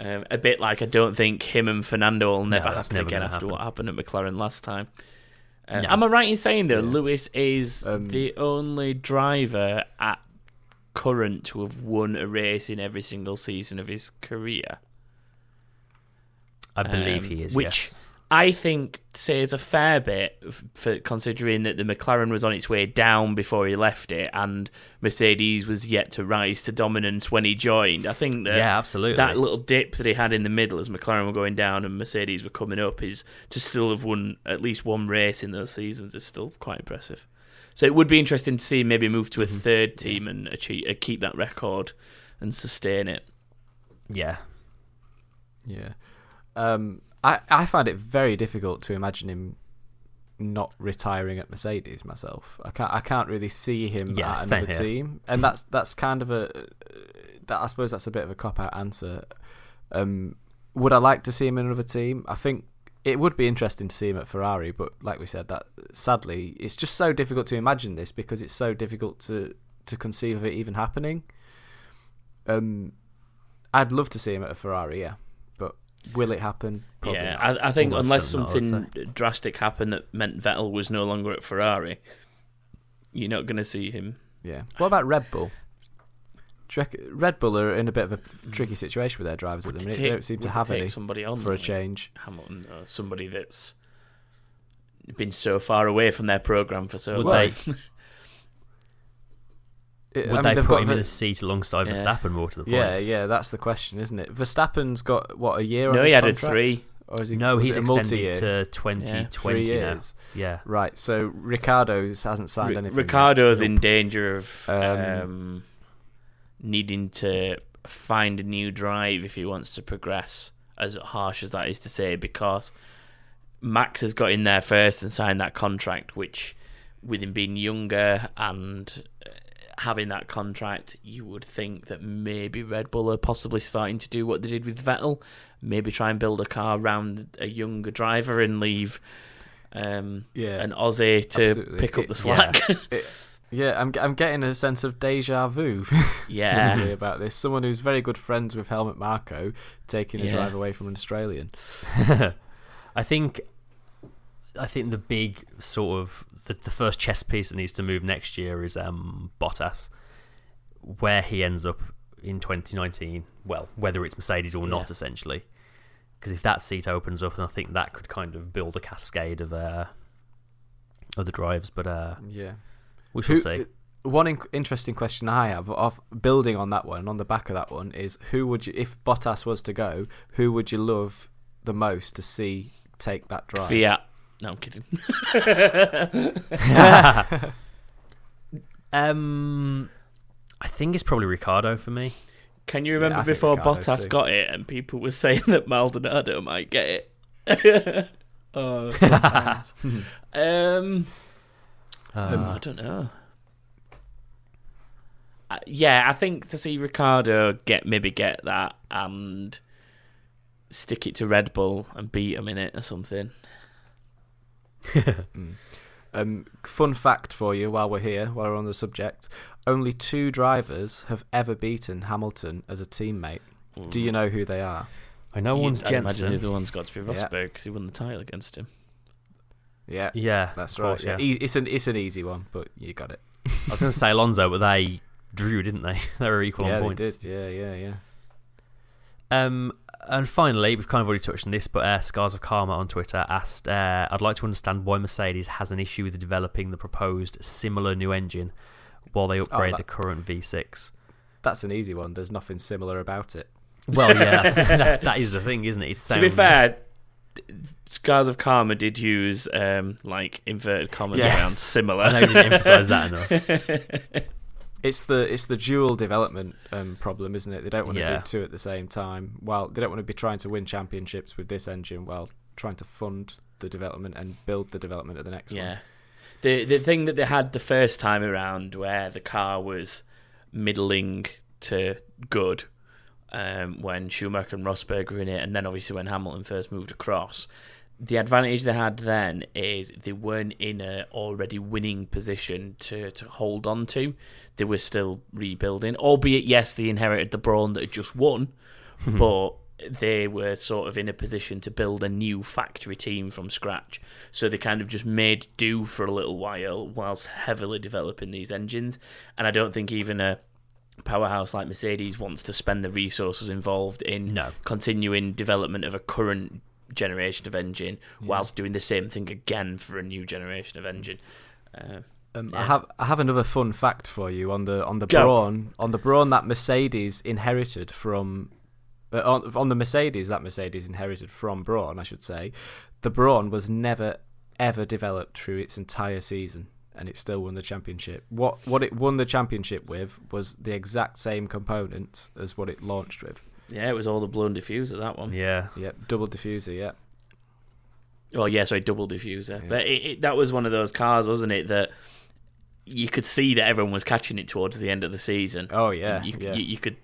Um, a bit like I don't think him and Fernando will never that's happen never again after happen. what happened at McLaren last time. Uh, No. Am I right in saying though Yeah. Lewis is Um, the only driver at current to have won a race in every single season of his career? i believe um, he is which yes. I think says a fair bit for considering that the McLaren was on its way down before he left it, and Mercedes was yet to rise to dominance when he joined. I think that yeah absolutely that little dip that he had in the middle as McLaren were going down and Mercedes were coming up is to still have won at least one race in those seasons is still quite impressive. So it would be interesting to see him maybe move to a third team and achieve, uh, keep that record and sustain it. yeah Yeah. Um, I, I find it very difficult to imagine him not retiring at Mercedes myself. I can't I can't really see him Yeah, at another team, and that's that's kind of a that I suppose that's a bit of a cop out answer. Um, would I like to see him in another team? I think it would be interesting to see him at Ferrari, but like we said, that sadly it's just so difficult to imagine this because it's so difficult to to conceive of it even happening. Um, I'd love to see him at a Ferrari, yeah, but will it happen? Probably yeah. I, I think unless certainly not, I'd something drastic happened that meant Vettel was no longer at Ferrari, you're not going to see him. Yeah. What about Red Bull? Do you reckon- Red Bull are in a bit of a mm. tricky situation with their drivers at the Would minute. take- they don't seem to have take any somebody on for a change. Hamilton, or somebody that's been so far away from their program for so Would long. they- It- Would I mean, they they've put got him in a seat alongside Yeah. Verstappen more to the point? Yeah, yeah, that's the question, isn't it? Verstappen's got what a year. No, on he his added contract? three. Or is he? No, he's it extended multi-year? to 2020 three now. Yeah. Right. So Ricciardo's hasn't signed Ri- anything. yet. Ricciardo's in Nope. danger of um, Um, needing to find a new drive if he wants to progress. As harsh as that is to say, because Max has got in there first and signed that contract, which, with him being younger and uh, having that contract, you would think that maybe Red Bull are possibly starting to do what they did with Vettel, maybe try and build a car around a younger driver and leave um, Yeah. an Aussie to absolutely. pick up It- the slack. Yeah, I'm I'm getting a sense of deja vu. Yeah. about this. Someone who's very good friends with Helmut Marko taking a Yeah. drive away from an Australian. I think I think the big sort of the, the first chess piece that needs to move next year is um, Bottas, where he ends up in 2019. Well, whether it's Mercedes or not, Yeah. essentially, because if that seat opens up, then I think that could kind of build a cascade of uh, other drives. But uh, Yeah. we shall Who- see. One in- interesting question I have, off building on that one, on the back of that one, is who would you, if Bottas was to go, who would you love the most to see take that drive? Fiat. No, I'm kidding. Um, I think it's probably Ricciardo for me. Can you remember think before Bottas got it and people were saying that Maldonado might get it? oh, um, I don't know. Uh, yeah, I think to see Ricciardo get maybe get that and stick it to Red Bull and beat him in it or something. Um, fun fact for you while we're here, while we're on the subject: only two drivers have ever beaten Hamilton as a teammate. Do you know who they are? I know one's I'd imagine the Jensen. other one's got to be Rosberg because he won the title against him. Yeah, Yeah, that's of course, right. Yeah. E- it's an it's an easy one, but you got it. I was going to say Alonso, but they drew, didn't they? they were equal yeah, on points. did. Yeah, yeah, yeah. Um, and finally, we've kind of already touched on this, but uh, Scars of Karma on Twitter asked, uh, "I'd like to understand why Mercedes has an issue with developing the proposed similar new engine while they upgrade that- the current V6." That's an easy one. There's nothing similar about it. Well, yeah, that's, that's, that is the thing, isn't it? It To be fair, Scars of Karma did use um, like inverted commas Yes. around similar. I know you didn't emphasise that enough. It's the it's the dual development um, problem, isn't it? They don't want to Yeah. do two at the same time. While they don't want to be trying to win championships with this engine, while trying to fund the development and build the development of the next Yeah. one. The the thing that they had the first time around where the car was middling to good um, when Schumacher and Rosberg were in it, and then obviously when Hamilton first moved across. The advantage they had then is they weren't in a already winning position to, to hold on to. They were still rebuilding, albeit yes, they inherited the Brawn that had just won, but they were sort of in a position to build a new factory team from scratch. So they kind of just made do for a little while whilst heavily developing these engines. And I don't think even a powerhouse like Mercedes wants to spend the resources involved in No. continuing development of a current generation of engine whilst doing the same thing again for a new generation of engine. Uh, Um, I have I have another fun fact for you on the on the Go. brawn on the brawn that Mercedes inherited from uh, on, on the Mercedes that Mercedes inherited from Brawn, I should say. The Brawn was never ever developed through its entire season, and it still won the championship. What what it won the championship with was the exact same components as what it launched with. yeah, it was all the blown diffuser that one. Yeah, Yep, double diffuser. Yeah, Oh yeah, sorry, double diffuser. Yeah. But it, it, that was one of those cars, wasn't it? That you could see that everyone was catching it towards the end of the season. Oh yeah, you, yeah. you, you could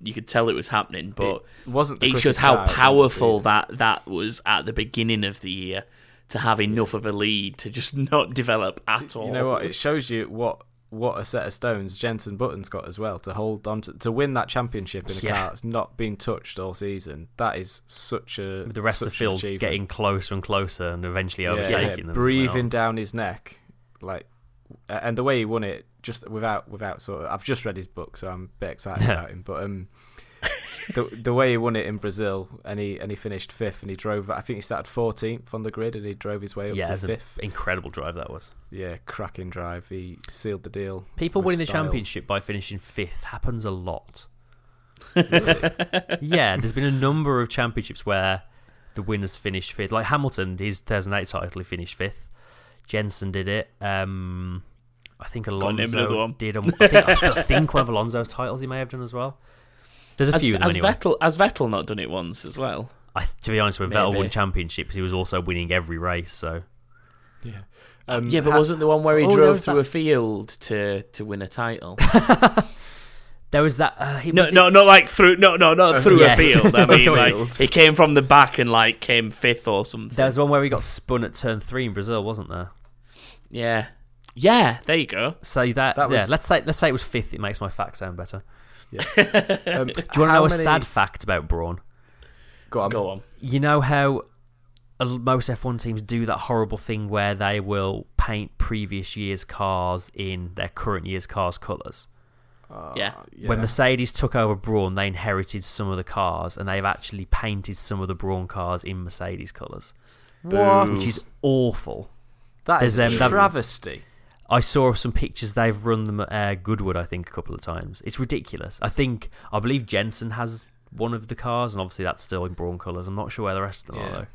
you could tell it was happening, but it wasn't. The it shows how car at the end of the powerful that that was at the beginning of the year to have enough of a lead to just not develop at all. You know what? It shows you what what a set of stones Jensen Button's got as well to hold on to to win that championship in a Yeah. car that's not been touched all season. That is such a the rest of the field achievement. getting closer and closer and eventually overtaking yeah, them. breathing well. down his neck, like, and the way he won it just without without sort of. I've just read his book, so I'm a bit excited about him. But um, the the way he won it in Brazil, and he and he finished fifth, and he drove. I think he started 14th on the grid, and he drove his way up Yeah, to it's an fifth. incredible drive that was. Yeah, cracking drive. He sealed the deal. People with winning the championship by finishing fifth happens a lot. yeah, there's been a number of championships where the winners finished fifth. Like Hamilton, his 2008 title, he finished fifth. Jensen did it. Um, I think on, name Alonso one. did. Um, I, think, I think one of Alonso's titles he may have done as well. There's a Has, few of them has anyway. Vettel has Vettel not done it once as well? I, to be honest, when Vettel won championships, he was also winning every race. So Yeah. Um, yeah, but ha- wasn't the one where he Oh, drove through that- a field to to win a title? there was that. Uh, he, No, was it- no, not like through. No, no, not through Yes. a field. I mean, like Field. he came from the back and like came fifth or something. There was one where he got spun at turn three in Brazil, wasn't there? Yeah, yeah. There you go. So that, That yeah, was- let's say let's say it was fifth. It makes my fact sound better. um, Do you want to know a sad fact about Brawn? Go on. Go on. You know how a l- most F1 teams do that horrible thing where they will paint previous year's cars in their current year's cars colours. Uh, Yeah. When Mercedes took over Brawn, they inherited some of the cars, and they've actually painted some of the Brawn cars in Mercedes colours, what? which is awful. That is There's, a um, that- travesty. I saw some pictures. They've run them at uh, Goodwood, I think, a couple of times. It's ridiculous. I think I believe Jensen has one of the cars, and obviously that's still in Brawn colours. I'm not sure where the rest of them Yeah. are though.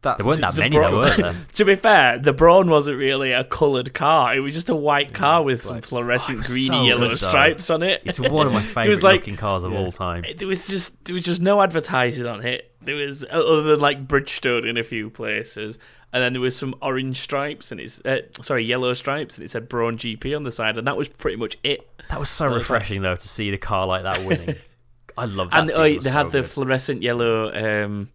That's There weren't that many, though, were there? To be fair, the Brawn wasn't really a coloured car. It was just a white car with some fluorescent Oh, greeny so yellow good, stripes on it. It's one of my favourite like- looking cars of Yeah. all time. There was just there was just no advertising on it. There was other than like Bridgestone in a few places, and then there was some orange stripes and it's uh, sorry yellow stripes and it said Brawn GP on the side, and that was pretty much it. That was so That was refreshing, though, to see the car like that winning. I love that. and oh, they so had the fluorescent yellow um,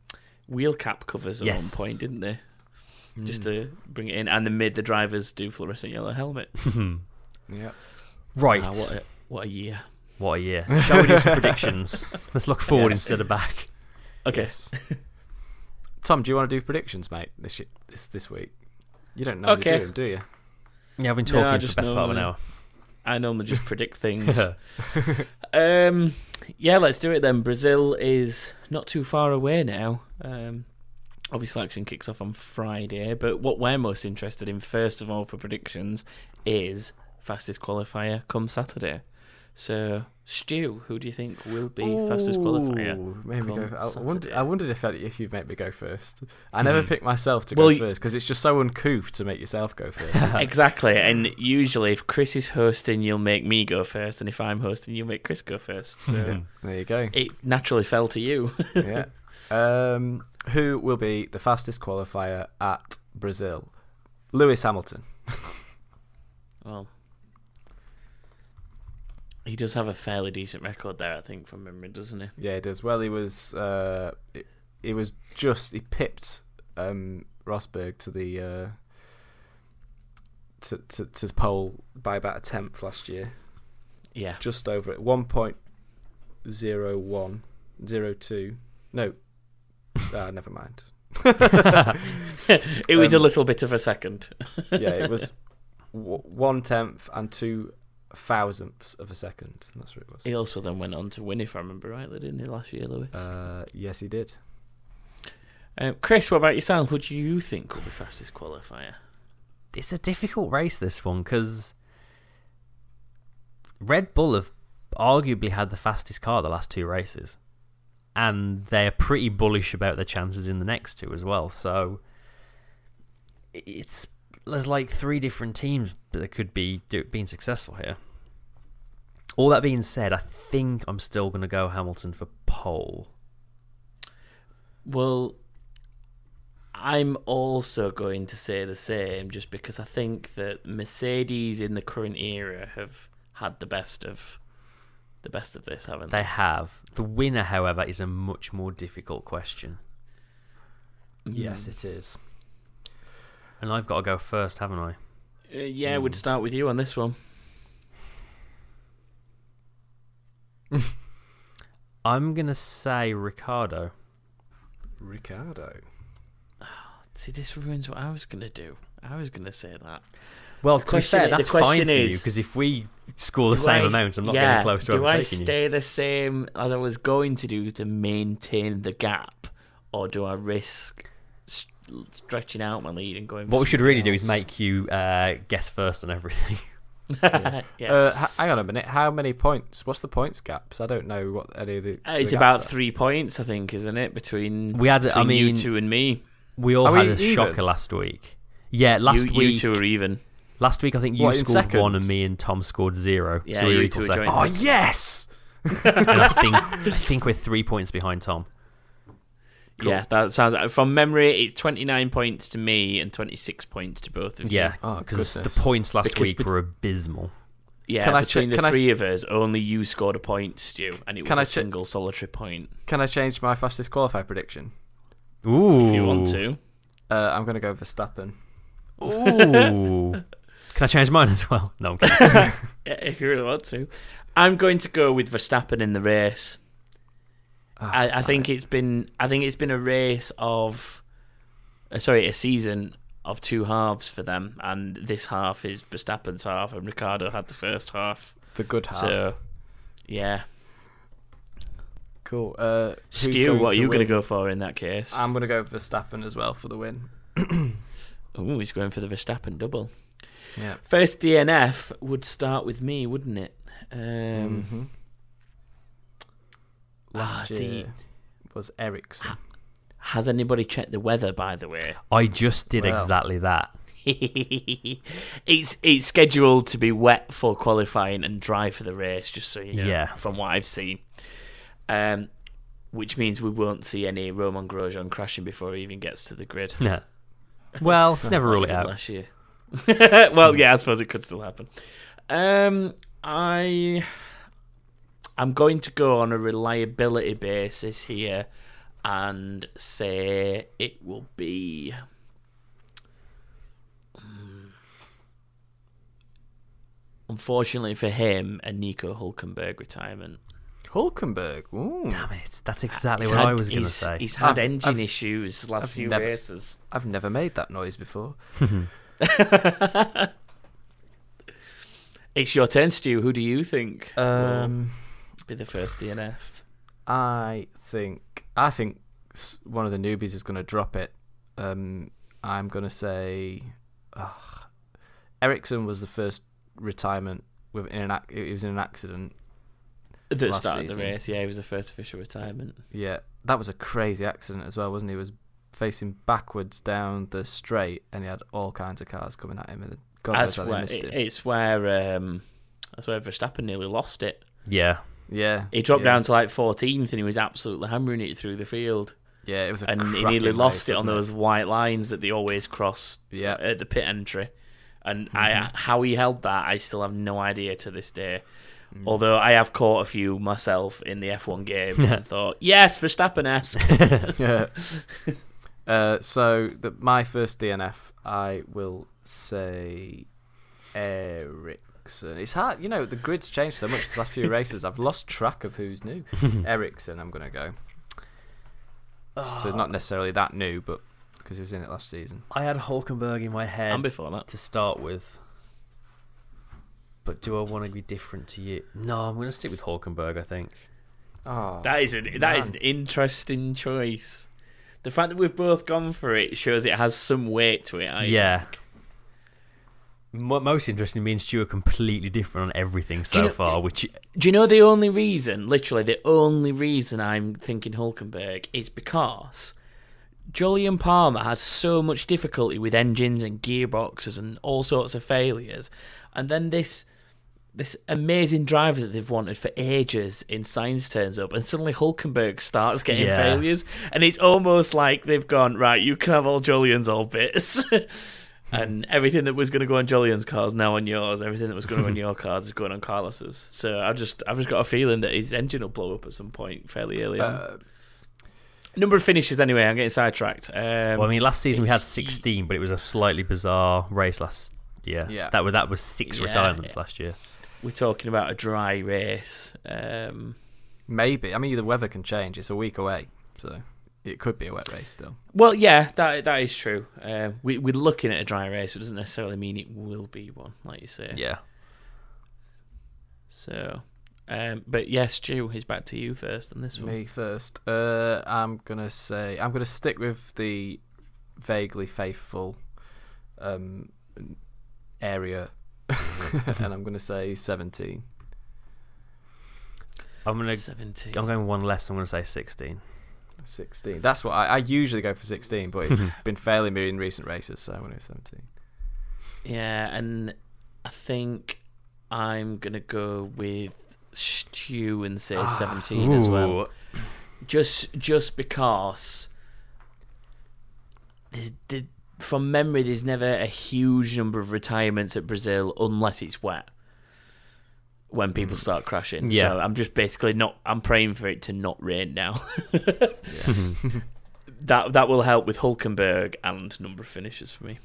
wheel cap covers at Yes. one point, didn't they? just to bring it in, and then made the drivers do fluorescent yellow helmet. Yeah. right. Wow, what a what a year. What a year. Shall we do some predictions? Let's look forward Yes. instead of back. Okay, Tom, do you want to do predictions, mate? This shi- this this week. You don't know Okay. to do them, do you? Yeah, I've been No, I talking for the best part of an hour. I normally just predict things. um, yeah, let's do it then. Brazil is not too far away now. Um, obviously, action kicks off on Friday, but what we're most interested in, first of all, for predictions, is fastest qualifier come Saturday. So, Stu, who do you think will be fastest qualifier? Ooh, Made me go. I wondered, I wondered if if you'd make me go first. I never Hmm. pick myself to Well, go first because it's just so uncouth to make yourself go first. exactly, and usually, if Chris is hosting, you'll make me go first, and if I'm hosting, you'll make Chris go first. So there you go. it naturally fell to you. yeah. Um, who will be the fastest qualifier at Brazil? Lewis Hamilton. Well, he does have a fairly decent record there, I think, from memory, doesn't he? Yeah, he does. Well, he was. Uh, he, he was just he pipped um, Rosberg to the uh, to, to to pole by about a tenth last year. Yeah. Just over it, one point zero one zero two. No, ah, never mind. it was a Um, little bit of a second. Yeah, it was w- one tenth and two thousandths of a second. That's what it was. He also then went on to win, if I remember rightly, didn't he, last year, Lewis? Uh, yes, he did. Um, Chris, what about yourself? Who do you think will be fastest qualifier? It's a difficult race, this one, because Red Bull have arguably had the fastest car the last two races. And they're pretty bullish about their chances in the next two as well. So it's there's like three different teams that could be do, being successful here. All that being said, I think I'm still going to go Hamilton for pole. Well, I'm also going to say the same, just because I think that Mercedes in the current era have had the best of the best of this, haven't they? They have. The winner, however, is a much more difficult question. Yes, it is. And I've got to go first, haven't I? Uh, yeah, we'd start with you on this one. I'm going to say Ricciardo. Ricciardo. See, this ruins what I was going to do. I was going to say that. Well, to be fair, fair, that's question fine for you because if we score the same I- amount, I'm not yeah, getting close to Do I overtaking you. stay the same as I was going to do to maintain the gap, or do I risk st- stretching out my lead and going? What we should something really do is make you uh, guess first on everything. yeah. Uh, hang on a minute. How many points? What's the points gap? 'Cause I don't know what any of the. Uh, it's the about are. three points, I think, isn't it? Between We had- I mean, you two and me. We all Are had we a even? shocker last week. Yeah, last you, week. you two are even. Last week, I think you What, in scored one and me and Tom scored zero. Yeah, so we were you equal two seconds. Oh yes! and I think I think we're three points behind Tom. Yeah, that sounds. From memory, it's twenty nine points to me and twenty six points to both of you. Yeah, Oh, because the points last Because week bet- were abysmal. yeah. Can I between check- can the I- three of us, only you scored a point, Stu, and it was Can a I check- single solitary point. Can I change my fastest qualifier prediction? Ooh, If you want to, Uh, I'm going to go Verstappen. Ooh. Can I change mine as well? No, I'm kidding. Yeah, if you really want to, I'm going to go with Verstappen in the race. Ah, I, I think it. it's been I think it's been a race of uh, sorry a season of two halves for them and this half is Verstappen's half and Ricciardo had the first half the good half. so yeah cool. Uh, who's Stu going what are you going to go for in that case I'm going to go Verstappen as well for the win. oh he's going for the Verstappen double Yeah. first DNF would start with me wouldn't it um, Mhm. Last ah, see- year was Ericsson. has anybody checked the weather by the way I just did Well. exactly that. it's it's scheduled to be wet for qualifying and dry for the race, just so you know, Yeah. from what I've seen. Um, which means we won't see any Romain Grosjean crashing before he even gets to the grid. Yeah. Well, never rule it out. Last year. well, yeah, I suppose it could still happen. Um, I I'm going to go on a reliability basis here and say it will be. Mm, unfortunately for him, a Nico Hulkenberg retirement. Hulkenberg. Ooh. Damn it! That's exactly he's what had, I was going to say. He's had I've, engine I've, issues last I've few never, races. I've never made that noise before. it's your turn, Stu. Who do you think? Um, be the first DNF? I think I think one of the newbies is going to drop it. Um, I'm going to say uh, Ericsson was the first retirement with in an ac- it was in an accident. At the last start of the race, yeah, he was the first official retirement. Yeah, that was a crazy accident as well, wasn't he? He was facing backwards down the straight, and he had all kinds of cars coming at him, and God knows how they missed it, him. it's where um, that's where Verstappen nearly lost it. yeah, yeah, He dropped yeah. down to like 14th, and he was absolutely hammering it through the field, Yeah, it was a and he nearly lost it on wasn't those white lines that they always cross Yeah. at the pit entry. And Mm-hmm. I, how he held that, I still have no idea to this day. Mm. Although I have caught a few myself in the F1 game and thought, yes, Verstappen esque. yeah. Uh, so the, my first DNF, I will say Ericsson. Uh, it's hard, you know. The grid's changed so much the last few races. I've lost track of who's new. Ericsson, I'm gonna go. So ah. not necessarily that new, but because he was in it last season. I had Hulkenberg in my head and before that. to start with. But do I want to be different to you? No, I'm going to stick with Hulkenberg. I think. Oh, That is an that is an interesting choice. The fact that we've both gone for it shows it has some weight to it. I yeah. think. Mo- Most interesting, me and Stu are completely different on everything so you know- far. Which Do you know the only reason, literally the only reason I'm thinking Hulkenberg is because Jolyon Palmer had so much difficulty with engines and gearboxes and all sorts of failures, and then this this amazing driver that they've wanted for ages in Sainz turns up, and suddenly Hulkenberg starts getting Yeah. failures, and it's almost like they've gone right. You can have all Jolyon's old bits. And everything that was going to go on Jolyon's car is now on yours. Everything that was going to go on your cars is going on Carlos's. So I just, I've just got a feeling that his engine will blow up at some point fairly early on. Uh, Number of finishes, anyway. I'm getting sidetracked. Um, well, I mean, last season we had 16, but it was a slightly bizarre race last year. Yeah. that was that was six Yeah, retirements yeah. last year. we're talking about a dry race. Um, maybe. I mean, the weather can change. It's a week away, so it could be a wet race still. well, yeah, that that is true. Uh, we, we're looking at a dry race. so It doesn't necessarily mean it will be one, like you say. Yeah. So, um, but yes, Stu, it's back to you first on this one. Me first. Uh, I'm gonna say I'm gonna stick with the vaguely faithful um, area, and I'm gonna say 17. I'm gonna. Seventeen. I'm going one less. I'm gonna say 16. 16. That's what I, I usually go for 16, but it's been failing me in recent races, so I'm gonna 17. Yeah, and I think I'm gonna go with Stu and say ah, seventeen as well. Just just because there's, the, from memory, there's never a huge number of retirements at Brazil unless it's wet. When people start crashing, Yeah. So I'm just basically not. I'm praying for it to not rain now. that that will help with Hulkenberg and number of finishes for me.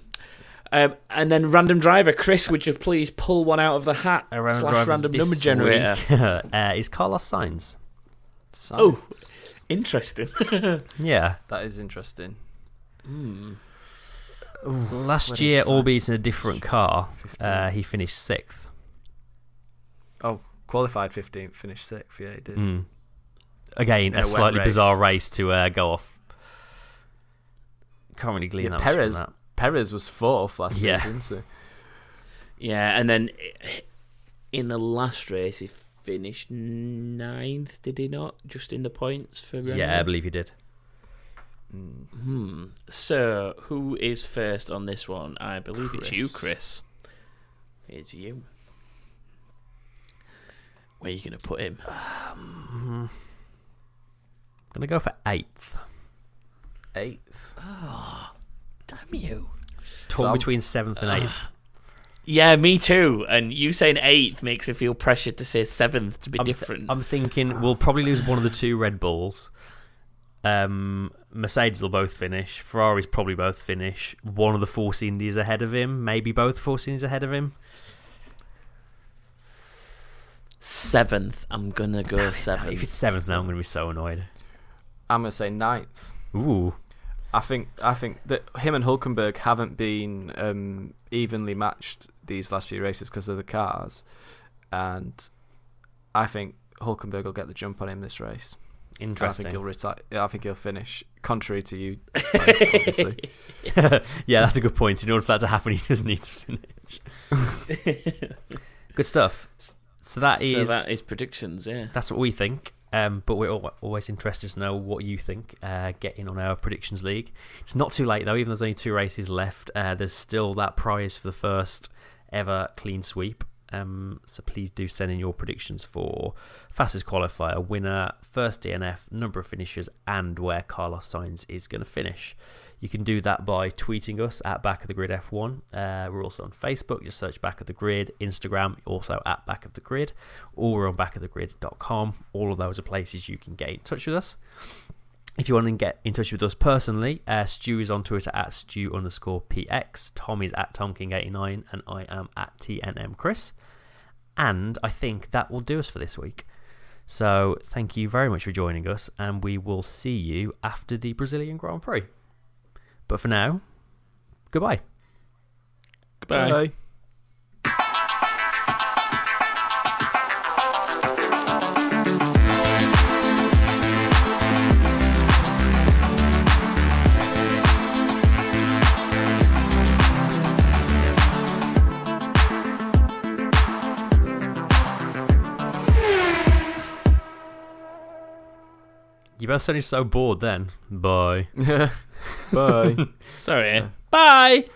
Um, and then random driver, Chris, would you please pull one out of the hat A random slash driver random this number generator? week, uh, is Carlos Sainz. Oh. Interesting. Yeah. that is interesting. Last Where year, is albeit in a different car, uh, he finished sixth. Oh, qualified 15th, finished 6th. Yeah, he did. Mm. Again, a a slightly race. bizarre race to uh, go off. Can't really glean Yeah, that Perez, from that. Perez was fourth last Yeah. season, so yeah, and then in the last race, he finished ninth, did he not? Just in the points for Renault? Yeah, I believe he did. Hmm. So, who is first on this one? I believe it's you, Chris. It's you. Where are you going to put him? I'm gonna go for eighth. eighth. Oh, Damn you. Torn I'm- between seventh and ah. eighth. Yeah, me too. And you saying eighth makes me feel pressured to say seventh to be I'm, th- different. I'm thinking we'll probably lose one of the two Red Bulls. Um, Mercedes will both finish. Ferrari's probably both finish. One of the Force Indies ahead of him. Maybe both Force Indies ahead of him. Seventh. I'm gonna go seventh. If it's seventh now, I'm going to be so annoyed. I'm gonna say ninth. Ooh. I think I think that him and Hulkenberg haven't been um, evenly matched these last few races because of the cars, and I think Hulkenberg will get the jump on him this race. Interesting. I think he'll retire. I think he'll finish. Contrary to you, obviously. yeah, that's a good point. In order for that to happen, he just needs to finish. good stuff. So that is so that is predictions. Yeah. that's what we think. Um, but we're al- always interested to know what you think. Uh, get in on our predictions league. It's not too late though. Even though there's only two races left, uh, there's still that prize for the first ever clean sweep. Um, so please do send in your predictions for fastest qualifier, winner, first DNF, number of finishes, and where Carlos Sainz is going to finish. You can do that by tweeting us at Back of the Grid F1. Uh, we're also on Facebook. Just search Back of the Grid. Instagram, also at Back of the Grid. Or we're on backofthegrid.com. All of those are places you can get in touch with us. If you want to get in touch with us personally, uh, Stu is on Twitter at Stu underscore PX. Tom is at TomKing89, and I am at TNM Chris. And I think that will do us for this week. So thank you very much for joining us, and we will see you after the Brazilian Grand Prix. But for now, goodbye. Goodbye. Bye. You both sounded so bored then. Bye. Bye. Sorry. Bye.